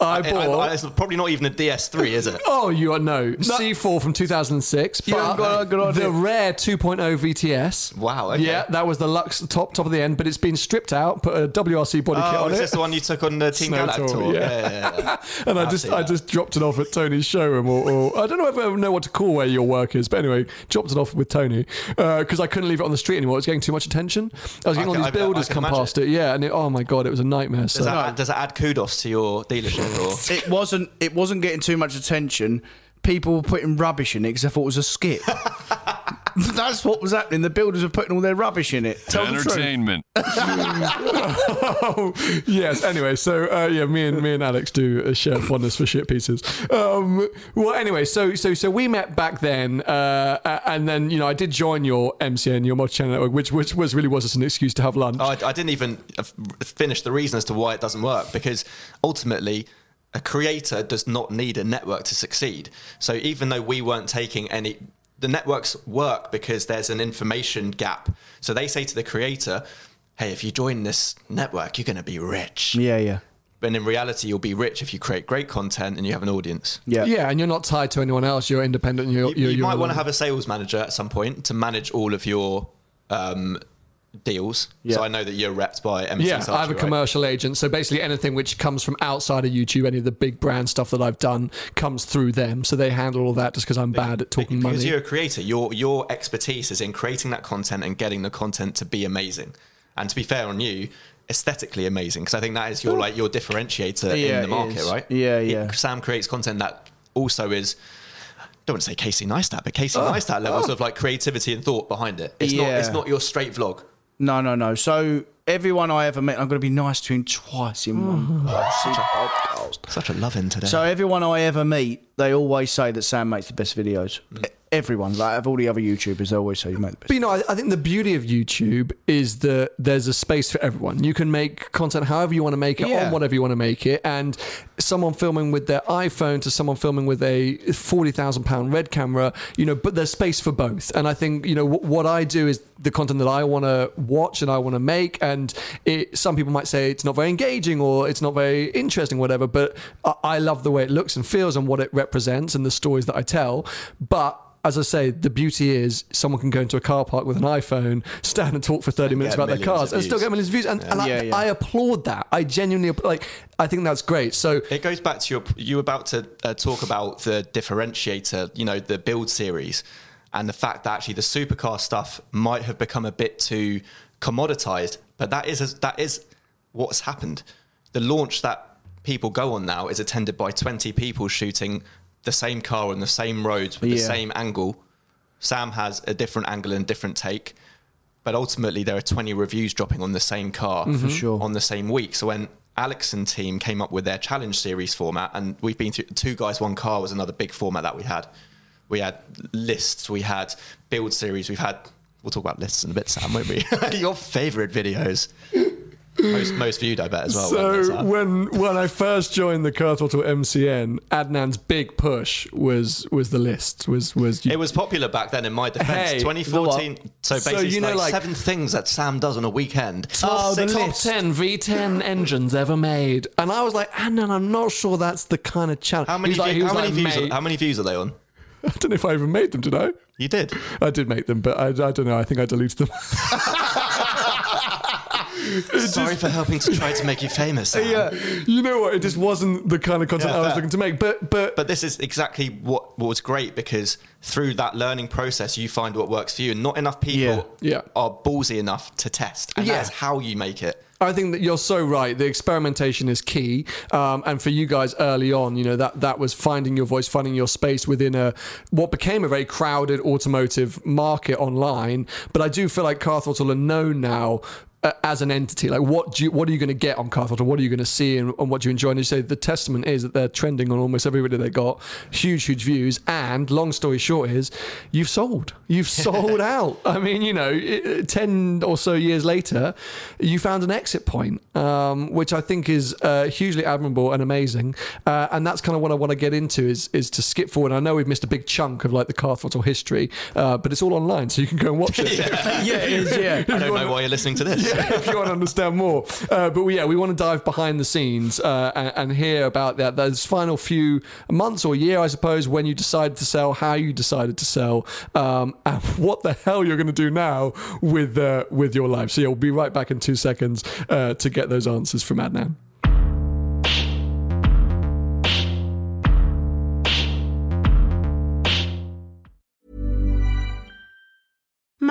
I I- I- bought. it's probably not even a DS3, is it? Oh, you are no C4 from 2006, You but haven't got a good the rare 2.0 VTS. Wow, okay. Yeah, that was the Lux top top of the end, but it's been stripped out, put a WRC body oh, kit Oh, on is it. this the one you took on the Team Snow Galact Tour, tour? yeah. yeah, yeah, yeah. and I I've just seen I that. just dropped it off at Tony's showroom, or, or I don't know if I ever know what to call where your work is, but anyway, dropped it off with Tony uh, because I couldn't leave it on the street anymore. It was getting too much attention. I was getting I all can- these I- I builders can come imagine. past it, yeah, and it, oh my god, it was a nightmare. So Does that, does that add kudos to your dealership? Or? It wasn't. It wasn't getting too much attention. People were putting rubbish in it because they thought it was a skit. That's what was happening. The builders were putting all their rubbish in it. Tell. Entertainment. Oh, yes. Anyway, so uh, yeah, me and me and Alex do uh, share fondness for shit pieces. Um, well, anyway, so so so we met back then, uh, uh, and then you know I did join your MCN, your multi-channel network, which which was really was just an excuse to have lunch. Oh, I, I didn't even finish the reason as to why it doesn't work because ultimately a creator does not need a network to succeed. So even though we weren't taking any, the networks work because there's an information gap. So they say to the creator, "Hey, if you join this network, you're going to be rich." Yeah, yeah, But in reality, you'll be rich if you create great content and you have an audience. yeah. yeah, and you're not tied to anyone else. You're independent. You're, You, you're, you you're might want to have a sales manager at some point to manage all of your um, deals. Yeah. So I know that you're repped by MC Yeah, Saatchi, I have a right? commercial agent. So basically, anything which comes from outside of YouTube, any of the big brand stuff that I've done, comes through them. So they handle all that just because I'm bad at talking because money. you're a creator, your your expertise is in creating that content and getting the content to be amazing. And to be fair on you, aesthetically amazing because I think that is your like your differentiator Yeah, in the market, right? Yeah, yeah. Sam creates content that also is. Don't want to say Casey Neistat, but Casey Oh, Neistat levels of like creativity and thought behind it. It's not. It's not your straight vlog. No, no, no. So everyone I ever met, I'm going to be nice to him twice in one mm. oh, oh, podcast. Such a loving today. So everyone I ever meet, they always say that Sam makes the best videos. Mm. Everyone, like of all the other YouTubers, they always say you make the best. But you know, I, I think the beauty of YouTube is that there's a space for everyone. You can make content however you want to make it, Yeah. on whatever you want to make it. And someone filming with their iPhone to someone filming with a forty thousand pound red camera, you know, but there's space for both. And I think you know what, what I do is the content that I want to watch and I want to make. And it, some people might say it's not very engaging or it's not very interesting, whatever. But I, I love the way it looks and feels and what it represents and the stories that I tell. But as I say, the beauty is someone can go into a car park with an iPhone, stand and talk for 30 minutes about their cars, and still get millions of views. And, and I, Yeah, yeah. I applaud that. I genuinely, like, I think that's great. So, It goes back to your you were about to uh, talk about the differentiator, you know, the build series, and the fact that actually the supercar stuff might have become a bit too commoditized. But that is that is what's happened. The launch that people go on now is attended by twenty people shooting the same car on the same roads with the same angle. Sam has a different angle and different take. But ultimately, there are 20 reviews dropping on the same car Mm-hmm. sure. on the same week. So when Alex and team came up with their challenge series format, and we've been through two guys, one car was another big format that we had. We had lists, we had build series, we've had. We'll talk about lists in a bit, Sam, won't we? Your favorite videos. most, most viewed, I bet, as well. So when when I first joined the Car Throttle MCN, Adnan's big push was was the list was was It was popular back then in my defense. Hey, 2014. So So basically, you know, like, like- seven things that Sam does on a weekend. Oh, the top 10 V10 engines ever made. And I was like, Adnan, I'm not sure that's the kind of challenge. How many, like- view- was how, many views are, how many views are they on? I don't know if I even made them, did I? You did. I did make them, but I, I don't know. I think I deleted them. Sorry for helping to try to make you famous. Sam. yeah. You know what? It just wasn't the kind of content Yeah, I was looking to make. But but But this is exactly what, what was great because through that learning process, you find what works for you. And not enough people Yeah. Yeah. are ballsy enough to test. And Yeah. that's how you make it. I think that you're so right. The experimentation is key, um, and for you guys early on, you know that that was finding your voice, finding your space within a what became a very crowded automotive market online. But I do feel like Car Throttle are known now. Uh, as an entity, like what do you, what are you going to get on Car Throttle? What are you going to see, and, and what do you enjoy? And you say the testament is that they're trending on almost everybody they got, huge, huge views. And long story short is, you've sold, you've sold out. I mean, you know, i- ten or so years later, you found an exit point, um, which I think is uh, hugely admirable and amazing. Uh, and that's kind of what I want to get into is is to skip forward. I know we've missed a big chunk of like the car history, uh, but it's all online, so you can go and watch it. yeah, it is. Yeah. I don't know why you're listening to this. If you want to understand more. Uh, but we, yeah, we want to dive behind the scenes uh, and, and hear about that those final few months or year, I suppose, when you decided to sell, how you decided to sell, um, and what the hell you're going to do now with uh, with your life. So yeah, we'll be right back in two seconds uh, to get those answers from Adnan.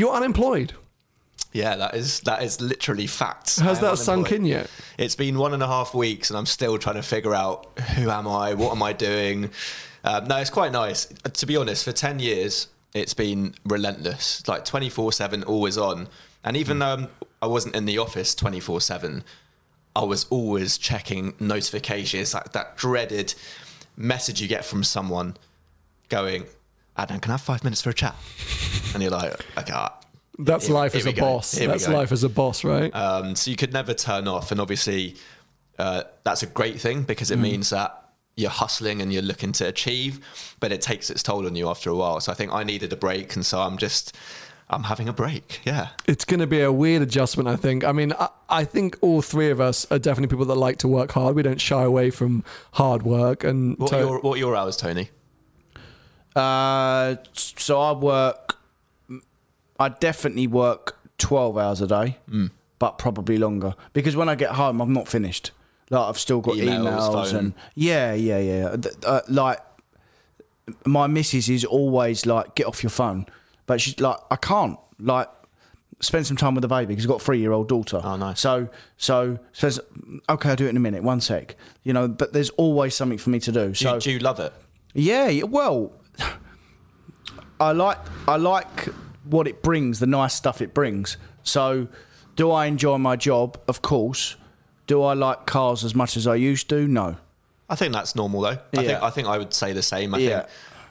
You're unemployed. Yeah, that is that is literally facts. Has that sunk in yet? It's been one and a half weeks, and I'm still trying to figure out who am I, what am I doing. Um, no, it's quite nice. To be honest, for ten years, it's been relentless, like twenty four seven, always on. And even though um, I wasn't in the office twenty four seven, I was always checking notifications, like that dreaded message you get from someone going, "Adnan, can I have five minutes for a chat?" And you're like, "Okay." all right." That's Here- life here as a go. boss. Here That's life as a boss, right? Um, so you could never turn off, and obviously uh, that's a great thing because it means that you're hustling and you're looking to achieve, but it takes its toll on you after a while. So I think I needed a break, and so I'm just I'm having a break. Yeah. It's going to be a weird adjustment, I think. I mean, I, I think all three of us are definitely people that like to work hard. We don't shy away from hard work. And What to- are your what are your hours, Tony? Uh, so I work. I definitely work twelve hours a day, Mm. but probably longer because when I get home, I'm not finished. Like I've still got Emails, emails, and yeah, yeah, yeah. Uh, like my missus is always like, "Get off your phone," but she's like, "I can't." Like spend some time with the baby because I've got a three year old daughter. Oh, nice. So so says, "Okay, I'll do it in a minute. One sec." You know, but there's always something for me to do. Do, So you, do you love it? yeah, well, I like I like what it brings, the nice stuff it brings. So, do I enjoy my job? Of course. Do I like cars as much as I used to? No. I think that's normal though. I Yeah. think I think I would say the same. I Yeah. think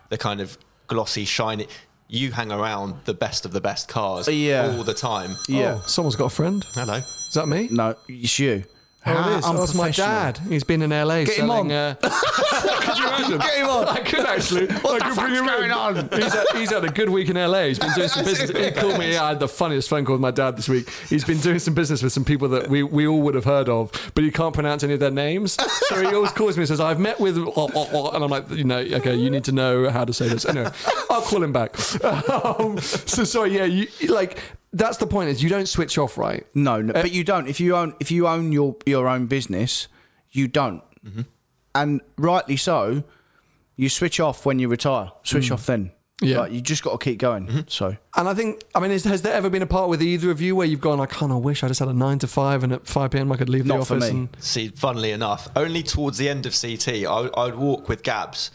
the kind of glossy, shiny. You hang around the best of the best cars Yeah. all the time. Yeah. Oh, someone's got a friend. Hello. Is that me? No, it's you. Oh, it is. Oh, it's my dad. He's been in LA Get him selling. on. Uh, could you imagine? Get him on. I could actually. What I the could bring fuck's him going in. on? He's had, he's had a good week in LA. He's been doing some business. He called me. I had the funniest phone call with my dad this week. He's been doing some business with some people that we, we all would have heard of, but he can't pronounce any of their names. So he always calls me and says, "I've met with," and I'm like, you know, okay, you need to know how to say this. Anyway, I'll call him back. Um, so sorry, yeah, you like. That's the point. Is you don't switch off, right? No, no but you don't. If you own if you own your your own business, you don't. Mm-hmm. And rightly so. You switch off when you retire. Switch off then. Mm. Yeah. Mm-hmm. Like, you just got to keep going. So And I think, I mean, is, has there ever been a part with either of you where you've gone, I kind of wish I just had a nine to five and at 5 p.m. I could leave the Not for office? me. And, See, funnily enough, only towards the end of CT, I, would- I would walk with Gabs,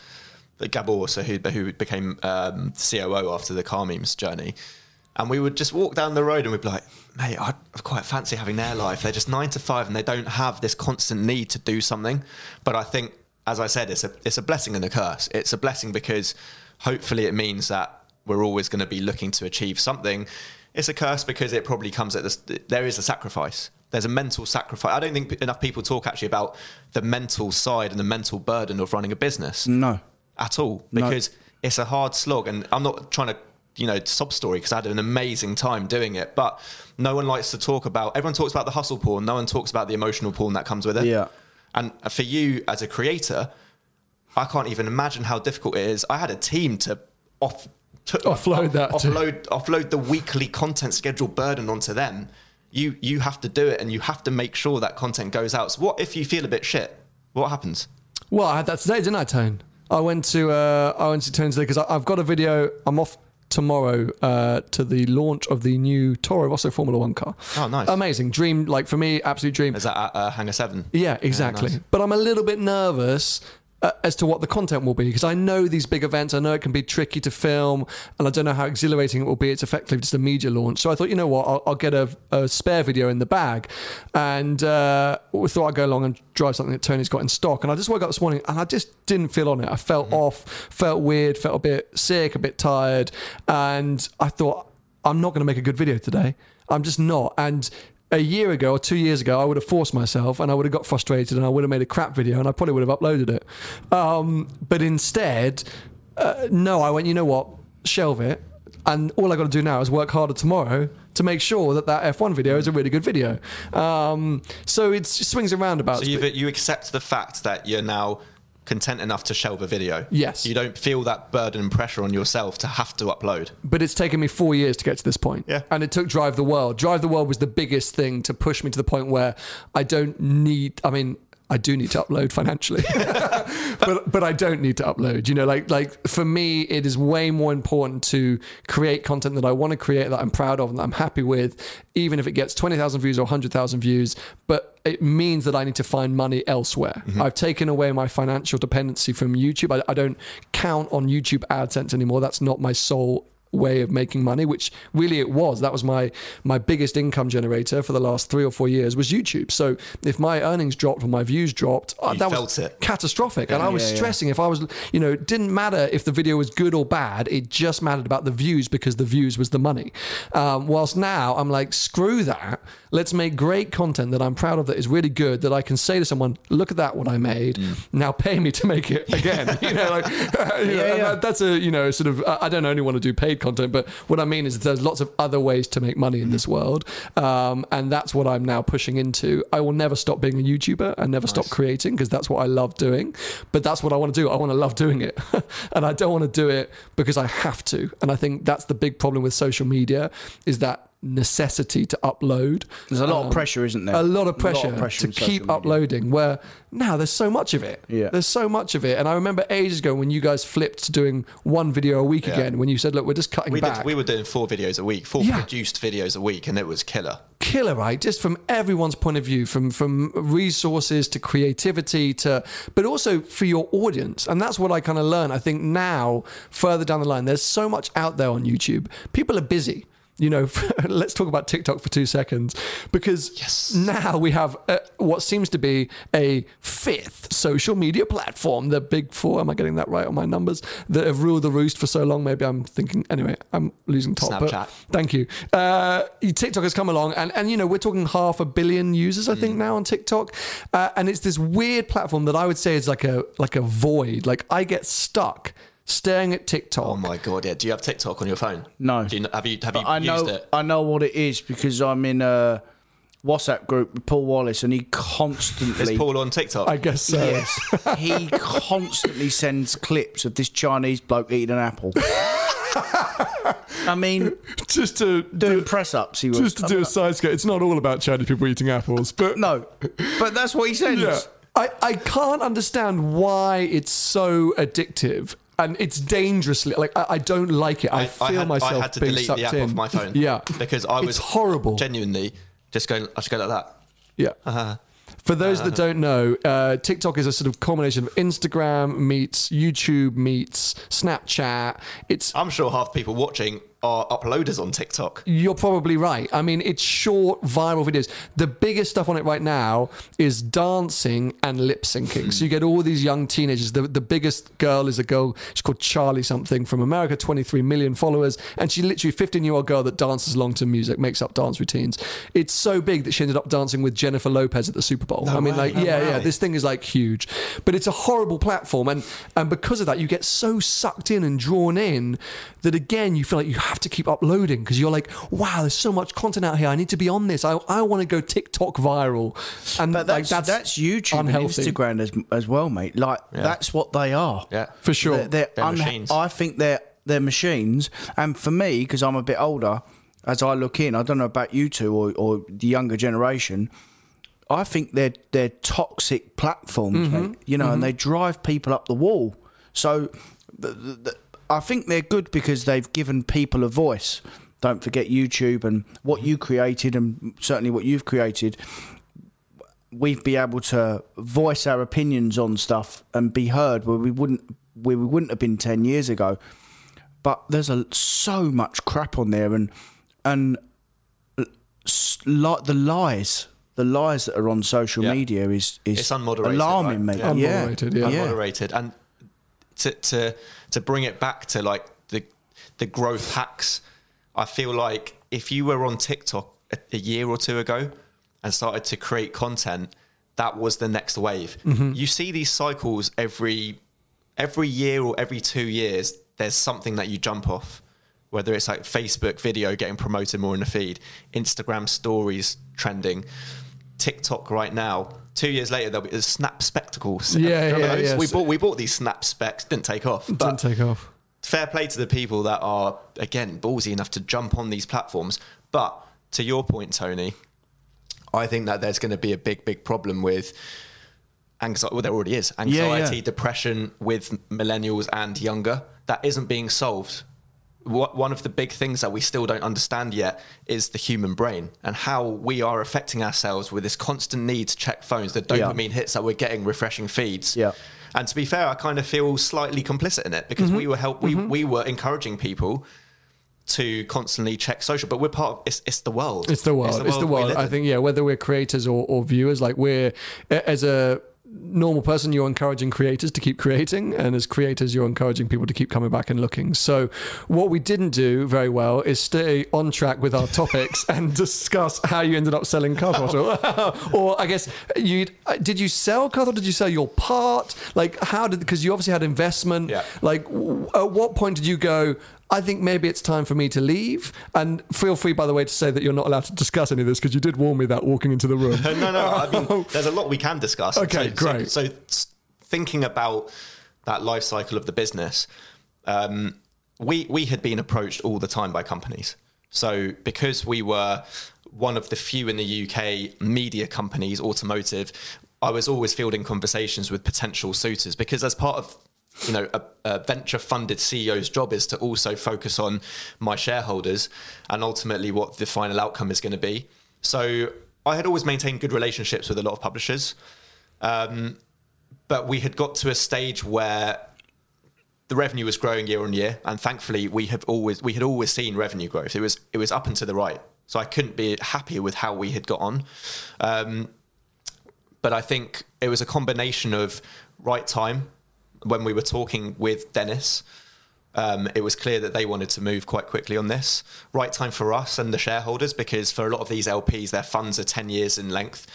the Gabor, so who, who became um, COO after the car memes journey. And we would just walk down the road and we'd be like, mate, I quite fancy having their life. They're just nine to five and they don't have this constant need to do something. But I think, as I said, it's a, it's a blessing and a curse. It's a blessing because hopefully it means that we're always going to be looking to achieve something. It's a curse because it probably comes at this, there is a sacrifice. There's a mental sacrifice. I don't think enough people talk actually about the mental side and the mental burden of running a business no. at all No. because it's a hard slog. And I'm not trying to, you know, sob story because I had an amazing time doing it. But no one likes to talk about. Everyone talks about the hustle porn. No one talks about the emotional porn that comes with it. Yeah. And for you as a creator, I can't even imagine how difficult it is. I had a team to off. To Offload that to- offload offload the weekly content schedule burden onto them. You you have to do it, and you have to make sure that content goes out. So what if you feel a bit shit? What happens? well, I had that today, didn't I, Tone? I went to, uh, I went to Tone today because I've got a video. I'm off tomorrow uh, to the launch of the new Toro Rosso Formula One car. Oh, nice. Amazing. Dream, like for me, absolute dream. Is that at uh, Hangar Seven? Yeah, exactly. nice. But I'm a little bit nervous uh, as to what the content will be because I know these big events. I know it can be tricky to film, and I don't know how exhilarating it will be. It's effectively just a media launch. So I thought, you know what, I'll, I'll get a, a spare video in the bag, and uh, we thought I'd go along and drive something that Tony's got in stock. And I just woke up this morning and I just didn't feel on it. I felt off, felt weird, felt a bit sick, a bit tired, and I thought I'm not going to make a good video today. I'm just not. And a year ago or two years ago, I would have forced myself and I would have got frustrated and I would have made a crap video and I probably would have uploaded it. Um, but instead, uh, no, I went, you know what? Shelve it. And all I got to do now is work harder tomorrow to make sure that that F1 video is a really good video. Um, so it swings and roundabouts. So you you accept the fact that you're now content enough to shelve a video. Yes. You don't feel that burden and pressure on yourself to have to upload. but it's taken me four years to get to this point. Yeah. And it took Drive the World. Drive the World was the biggest thing to push me to the point where I don't need, I mean, I do need to upload financially, but but I don't need to upload. You know, like like for me, it is way more important to create content that I want to create, that I'm proud of, and that I'm happy with, even if it gets twenty thousand views or hundred thousand views. But it means that I need to find money elsewhere. Mm-hmm. I've taken away my financial dependency from YouTube. I, I don't count on YouTube AdSense anymore. That's not my sole way of making money which really it was. That was my my biggest income generator for the last three or four years was youtube. So if my earnings dropped or my views dropped uh, that felt was it. catastrophic. And i was Yeah, yeah. stressing if i was you know it didn't matter if the video was good or bad. It just mattered about the views because the views was the money. Um, whilst now i'm like screw that. Let's make great content that i'm proud of that is really good that i can say to someone look at that what i made. Now pay me to make it again. You know like you know, yeah. that- that's a you know sort of I I don't only want to do paid content, but what I mean is there's lots of other ways to make money in this world, um, and that's what I'm now pushing into. I will never stop being a YouTuber and never stop creating because that's what I love doing. But that's what I want to do. I want to love doing it, and I don't want to do it because I have to. And I think that's the big problem with social media is that necessity to upload. There's a lot Um, of pressure, isn't there? A lot of pressure, pressure to keep media. uploading. Where now there's so much of it. Yeah. There's so much of it. And I remember ages ago when you guys flipped to doing one video a week Yeah. again, when you said, look, we're just cutting We, back. did, we were doing four videos a week, four Yeah. produced videos a week, and it was killer. killer, right? Just from everyone's point of view, from from resources to creativity to, but also for your audience, and that's what I kind of learn. I think now, further down the line, there's so much out there on YouTube. People are busy. You know, let's talk about TikTok for two seconds because now we have uh, what seems to be a fifth social media platform, the big four. Am I getting that right on my numbers? That have ruled the roost for so long. Maybe I'm thinking. Anyway, I'm losing top. Snapchat. But thank you. Uh, TikTok has come along, and and you know we're talking half a billion users, I think, now on TikTok, uh, and it's this weird platform that I would say is like a like a void. Like I get stuck staring at TikTok. Oh my god! Yeah. Do you have TikTok on your phone? No. Do you, have you have you But I know it? I know what it is because I'm in a WhatsApp group with Paul Wallace, and he constantly. Is constantly. Paul on TikTok? I guess so. Yes, he constantly sends clips of this Chinese bloke eating an apple. I mean, Just to doing press ups. He was just to do a side skate. It's not all about Chinese people eating apples, but no, but that's what he sends. Yeah. I, I can't understand why it's so addictive. And it's dangerously like I, I don't like it. I, feel had, myself I had to being delete sucked the app in. off my phone. Yeah, because I It's was horrible. Genuinely, just going. I should go like that. Yeah. Uh-huh. For those that don't know, uh, TikTok is a sort of combination of Instagram meets YouTube meets Snapchat. It's I'm sure half the people watching are uploaders on TikTok. You're probably right. I mean, it's short, viral videos. The biggest stuff on it right now is dancing and lip syncing. so you get all these young teenagers. The, the biggest girl is a girl, she's called Charlie something from America, 23 million followers. And she's literally a 15 year old girl that dances along to music, makes up dance routines. It's so big that she ended up dancing with Jennifer Lopez at the Super Bowl. I mean, way. like, No yeah, yeah, this thing is like huge. But it's a horrible platform. And, and because of that, you get so sucked in and drawn in that again, you feel like you have to keep uploading because you're like, wow, there's so much content out here. I need to be on this. I, I want to go TikTok viral. And But like, that's, that's, that's YouTube unhealthy. and Instagram as, as well, mate. Like that's what they are. Yeah. For sure. They're, they're They're unha- machines. I think they're they're machines. And for me, because I'm a bit older, as I look in, I don't know about you two or, or the younger generation. I think they're they're toxic platforms, Mm-hmm. mate. You know, and they drive people up the wall. So, the, the, the, I think they're good because they've given people a voice. Don't forget YouTube and what you created, and certainly what you've created we've be able to voice our opinions on stuff and be heard where we wouldn't where we wouldn't have been 10 years ago but there's a so much crap on there and and like the lies the lies that are on social Yeah. media is is It's unmoderated, alarming right? mate Yeah. yeah yeah. unmoderated and to to to bring it back to like the the growth hacks i feel like if you were on tiktok a, a year or two ago and started to create content that was the next wave. Mm-hmm. You see these cycles every every year or every 2 years there's something that you jump off. Whether it's like Facebook video getting promoted more in the feed, Instagram stories trending, TikTok right now. Two years later, there'll be Snap Spectacles. Yeah, yeah, yeah. We bought we bought these Snap Specs, didn't take off. Didn't take off. fair play to the people that are again ballsy enough to jump on these platforms. But to your point, Tony, I think that there's going to be a big, big problem with anxiety. Well, there already is anxiety, yeah. depression with millennials and younger. That isn't being solved. What, one of the big things that we still don't understand yet is the human brain and how we are affecting ourselves with this constant need to check phones, the Yeah. dopamine hits that we're getting, refreshing feeds. Yeah. And to be fair, I kind of feel slightly complicit in it because mm-hmm. we were help we, mm-hmm. we were encouraging people to constantly check social, but we're part of it's, it's the world. It's the world. It's the we world. I think yeah. Whether we're creators or, or viewers, like we're as a normal person, you're encouraging creators to keep creating, and as creators, you're encouraging people to keep coming back and looking. So, what we didn't do very well is stay on track with our topics and discuss how you ended up selling Car Throttle. or I guess you uh, did you sell Car Throttle? Did you sell your part? Like how did because you obviously had investment. Yeah. Like w- at what point did you go? I think maybe it's time for me to leave. And feel free, by the way, to say that you're not allowed to discuss any of this because you did warn me that walking into the room. no, no. I mean, there's a lot we can discuss. Okay, so, great. So, so thinking about that life cycle of the business, um, we we had been approached all the time by companies. So because we were one of the few in the UK media companies, automotive, I was always fielding conversations with potential suitors because as part of you know a, a venture funded CEO's job is to also focus on my shareholders and ultimately what the final outcome is going to be. So I had always maintained good relationships with a lot of publishers, um, but we had got to a stage where the revenue was growing year on year, and thankfully we have always we had always seen revenue growth. It was it was up and to the right, so I couldn't be happier with how we had got on. Um, but I think it was a combination of right time when we were talking with Dennis. Um, it was clear that they wanted to move quite quickly on this. Right time for us and the shareholders because for a lot of these LPs, their funds are ten years in length,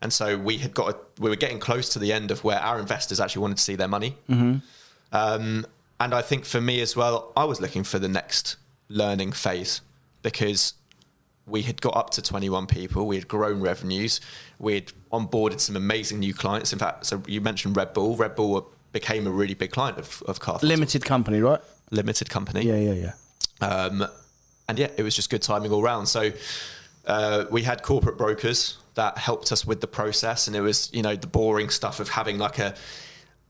and so we had got a, we were getting close to the end of where our investors actually wanted to see their money. Um, and I think for me as well, I was looking for the next learning phase because we had got up to 21 people, we had grown revenues, we had onboarded some amazing new clients. In fact, so you mentioned Red Bull. Red Bull became a really big client of, of Car Limited company, right? Limited company. Yeah, yeah, yeah. Um, and yeah, it was just good timing all round. So uh, we had corporate brokers that helped us with the process, and it was you know the boring stuff of having like a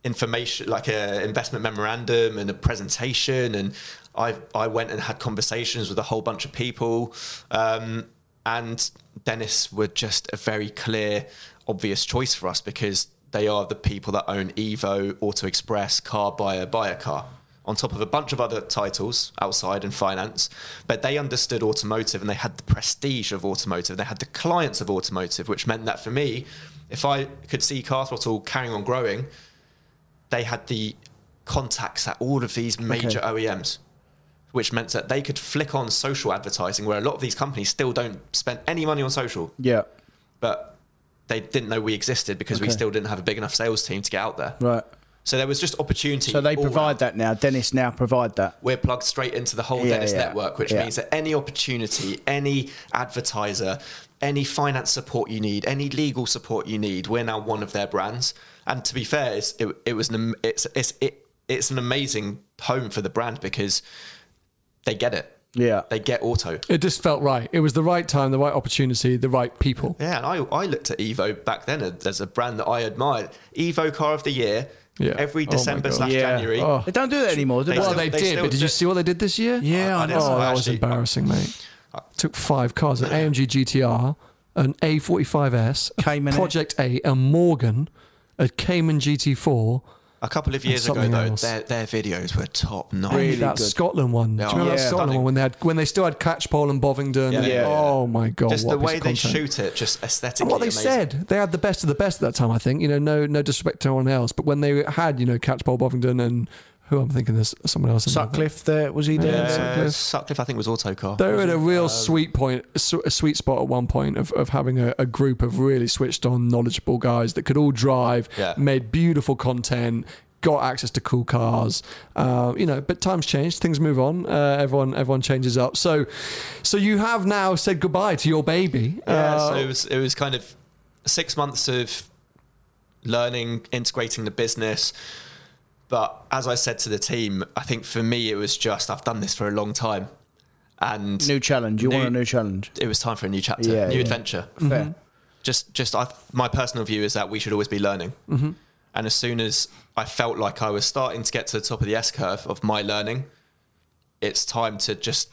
information like a investment memorandum and a presentation and I I went and had conversations with a whole bunch of people um, and Dennis were just a very clear obvious choice for us because they are the people that own Evo Auto Express Car Buyer Buy a Car on top of a bunch of other titles outside and finance. But they understood automotive and they had the prestige of automotive. They had the clients of automotive which meant that for me if I could see Car Throttle carrying on growing they had the contacts at all of these major OEMs, which meant that they could flick on social advertising, where a lot of these companies still don't spend any money on social, Yeah. but they didn't know we existed because we still didn't have a big enough sales team to get out there. Right. So there was just opportunity. So they provide round. that now. Dennis now provide that. We're plugged straight into the whole Yeah, Dennis yeah, network, which yeah. means that any opportunity, any advertiser, any finance support you need, any legal support you need, we're now one of their brands. And to be fair, it's, it, it was an, it's it's it, it's an amazing home for the brand because they get it. Yeah. They get auto. It just felt right. It was the right time, the right opportunity, the right people. Yeah, and I, I looked at Evo back then as a brand that I admired. Evo Car of the Year, Yeah. every Oh December God. slash Yeah. January. Oh. They don't do that anymore, do They they? Well, still- they, they did, still but did you see what they did this year? Yeah, I I know. Oh, that was embarrassing, mate. Took five cars: an AMG GTR, an A45S, a Cayman Project A, a Morgan, a Cayman GT4. A couple of years ago, something though, else. their, their videos were top notch. Hey, that good. Scotland one. Do you Yeah. remember that Scotland one when they had when they still had Catchpole and Bovingdon? Yeah, and- yeah, yeah. Oh my god! just what the way they shoot it, just aesthetically. And what they amazing. said, they had the best of the best at that time. I think you know, no, no disrespect to anyone else, but when they had you know Catchpole, Bovingdon, and who I'm thinking there's someone else. in there. Sutcliffe, there was he there? Yeah. Sutcliffe. Sutcliffe, I think, was Autocar. They were at a real sweet point, a a sweet spot at one point of, of having a, a group of really switched on, knowledgeable guys that could all drive, Yeah. made beautiful content, got access to cool cars. Uh, you know, but times change, things move on. Uh, everyone, everyone changes up. So, so you have now said goodbye to your baby. Yeah, Uh, so it was it was kind of six months of learning, integrating the business. But as I said to the team, I think for me it was just I've done this for a long time, and New challenge. You want a New- new challenge? it was time for a new chapter, Yeah, new yeah. adventure. Fair. Just just I, my personal view is that we should always be learning. Mm-hmm. And as soon as I felt like I was starting to get to the top of the S curve of my learning, it's time to just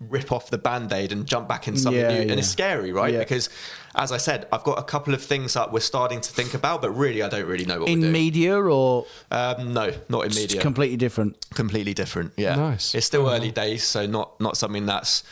rip off the band-aid and jump back into something Yeah, new yeah. and it's scary right Yeah. because as i said i've got a couple of things that we're starting to think about but really i don't really know what In we're doing media or um, no not in media completely different? completely different yeah Nice. it's still early days so not not something that's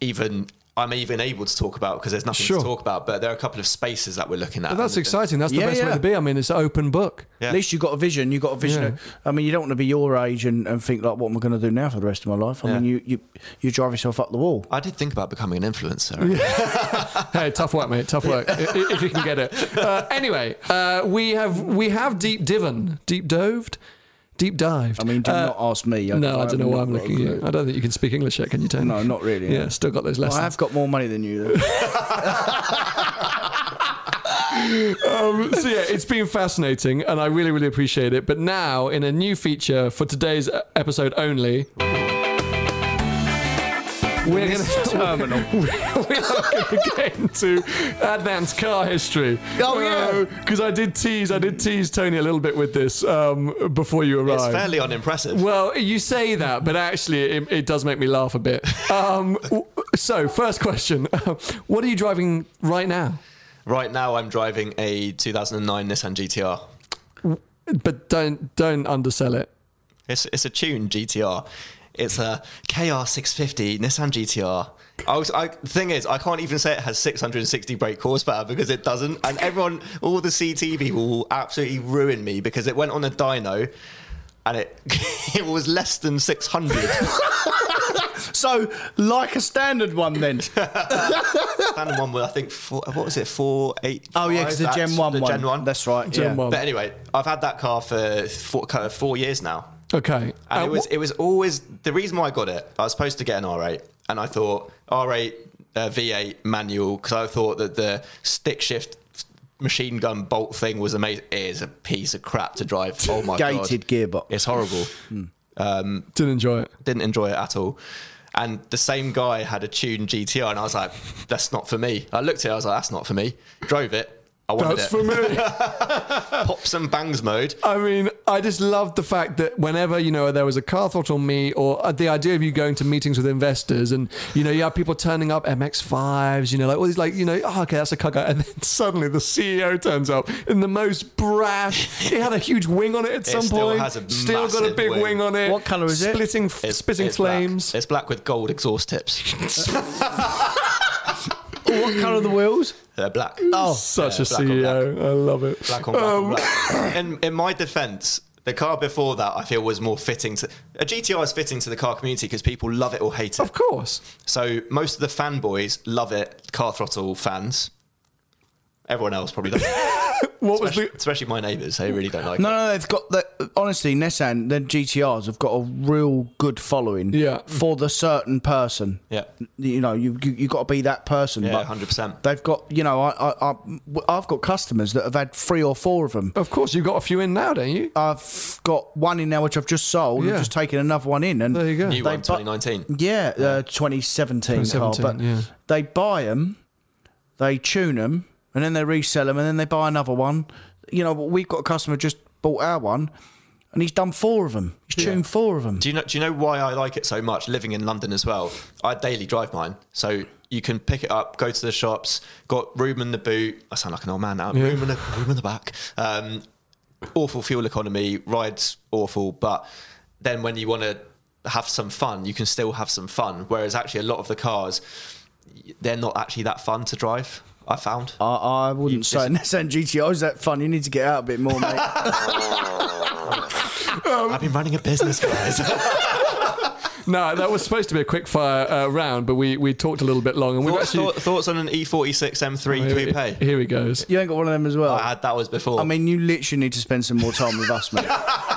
even i'm even able to talk about because there's nothing Sure. to talk about but there are a couple of spaces that we're looking at but that's exciting. That's the Yeah, best way to be. I mean, it's an open book. Yeah. At least you've got a vision. You've got a vision. Yeah. Of, I mean, you don't want to be your age and, and think like, what am I going to do now for the rest of my life? I Yeah. mean, you, you you drive yourself up the wall. I did think about becoming an influencer. hey, tough work, mate. Tough work. i- i- if you can get it. Uh, anyway, uh, we have we have deep divin, deep doved, deep dived. I mean, do Uh, not ask me. no, I don't know why I'm haven't got a looking at you. I don't think you can speak English yet, can you, Tony? No, not really. Yeah, still got those Well, lessons. I have got more money than you. Though. Um, so yeah, it's been fascinating, and I really, really appreciate it. But now, in a new feature for today's uh, episode only. We're going terminal. we are going to get into Adnan's car history. Oh, yeah. because I did tease, I did tease Tony a little bit with this um, before you arrived. it's fairly unimpressive. Well, you say that, but actually, it, it does make me laugh a bit. Um, so, first question: What are you driving right now? right now, I'm driving a 2009 Nissan GTR. But don't don't undersell it. It's it's a tuned GTR. It's a KR650 Nissan GTR. I was, I, the thing is, I can't even say it has 660 brake horsepower because it doesn't. And everyone, all the CT people will absolutely ruin me because it went on a dyno and it it was less than 600. So, like a standard one then. Standard one was, I think, four, what was it, four eight? Oh, yeah, 'cause the That's Gen 1 the one. Gen one. That's right, Gen yeah. 1. But anyway, I've had that car for four, four years now. Okay. And Uh, it was wh- it was always the reason why I got it. I was supposed to get an R8, and I thought R8 uh, V8 manual because I thought that the stick shift machine gun bolt thing was amazing. It is a piece of crap to drive. Oh my god, Gated gearbox. It's horrible. Um, Didn't enjoy it. didn't enjoy it at all. And the same guy had a tuned GTR, and I was like, "That's not for me." I looked at it, I was like, "That's not for me." Drove it. I wanted That's it. for me. Pops and bangs mode. I mean, I just loved the fact that whenever you know there was a Car Throttle me or uh, the idea of you going to meetings with investors, and you know you have people turning up MX5s, you know, like all these, like you know, oh, okay, that's a car guy, and then suddenly the CEO turns up in the most brash. It had a huge wing on it at some still point. has a still got a big wing. wing. on it. What colour is it? Splitting, It's, spitting it's black. flames. It's black with gold exhaust tips. what colour are the wheels? They're black. Oh, Such Yeah, a CEO. I love it. Black on black Um, on black. In, in my defense, the car before that I feel was more fitting to a GTR is fitting to the car community because people love it or hate it. Of course. So most of the fanboys love it. Car Throttle fans. Everyone else probably doesn't. What was especially, the? especially my neighbours. They really don't like No, it. no, they've got the honestly Nissan. The GTRs have got a real good following. Yeah. For the certain person. Yeah. You know, you you, you got to be that person. Yeah, 100%. They've got, you know, I, I, I I've got customers that have had three or four of them. Of course, you've got a few in now, don't you? I've got one in now which I've just sold. Yeah. I've just taken another one in, and There you go. New They one, bu- 2019. Yeah, uh, 2017, car. But yeah. they buy them, they tune them, and then they resell them, and then they buy another one. You know, we've got a customer just bought our one, and he's done four of them. He's tuned four of them. Do you know? Do you know why I like it so much? Living in London as well, I daily drive mine, so you can pick it up, go to the shops, got room in the boot. I sound like an old man now. Room in the room in the back. Um, awful fuel economy, rides awful, but then when you want to have some fun, you can still have some fun. Whereas actually, a lot of the cars, they're not actually that fun to drive. I found. I, I wouldn't say Nissan GTO is that fun. You need to get out a bit more, mate. I've been running a business, guys. No, that was supposed to be a quick fire uh, round, but we, we talked a little bit long, and we've thoughts, actually. thought- thoughts on an E E46 M3 here, coupe? here he goes. you ain't got one of them as well. I had that was before. I mean, you literally need to spend some more time with us, mate.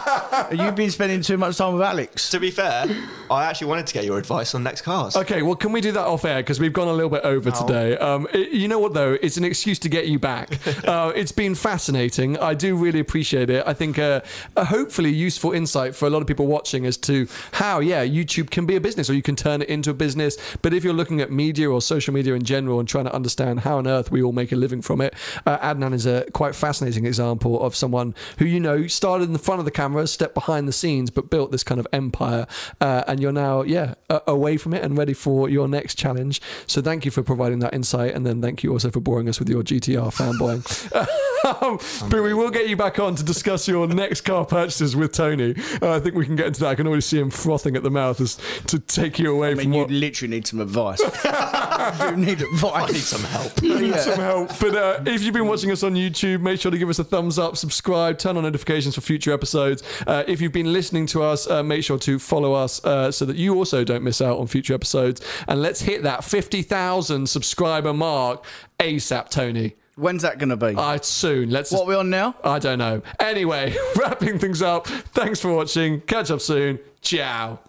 You've been spending too much time with Alex. to be fair, I actually wanted to get your advice on next cars. Okay, well, can we do that off air because we've gone a little bit over today? Um, it- you know what though? It's an excuse to get you back. uh, it's been fascinating. I do really appreciate it. I think uh, a hopefully useful insight for a lot of people watching as to how, yeah, YouTube can be a business or you can turn it into a business. But if you're looking at media or social media in general and trying to understand how on earth we all make a living from it, uh, Adnan is a quite fascinating example of someone who you know started in the front of the camera, stepped behind the scenes, but built this kind of empire. Uh, and you're now, yeah, uh, away from it and ready for your next challenge. So thank you for providing that insight, and then thank you also for boring us with your GTR fanboying. um, but we will get you back on to discuss your next car purchases with Tony. Uh, I think we can get into that. I can already see him frothing at the mouth as to take you away I mean, from you what. literally need some advice. you need advice. I need some help. You need some help. But uh, if you've been watching us on YouTube, make sure to give us a thumbs up, subscribe, turn on notifications for future episodes. Uh, if you've been listening to us, uh, make sure to follow us uh, so that you also don't miss out on future episodes. And let's hit that 50,000 subscriber mark ASAP, Tony. When's that going to be? Uh, soon. Let's. what are we on now? I don't know. Anyway, wrapping things up. Thanks for watching. Catch up soon. Ciao.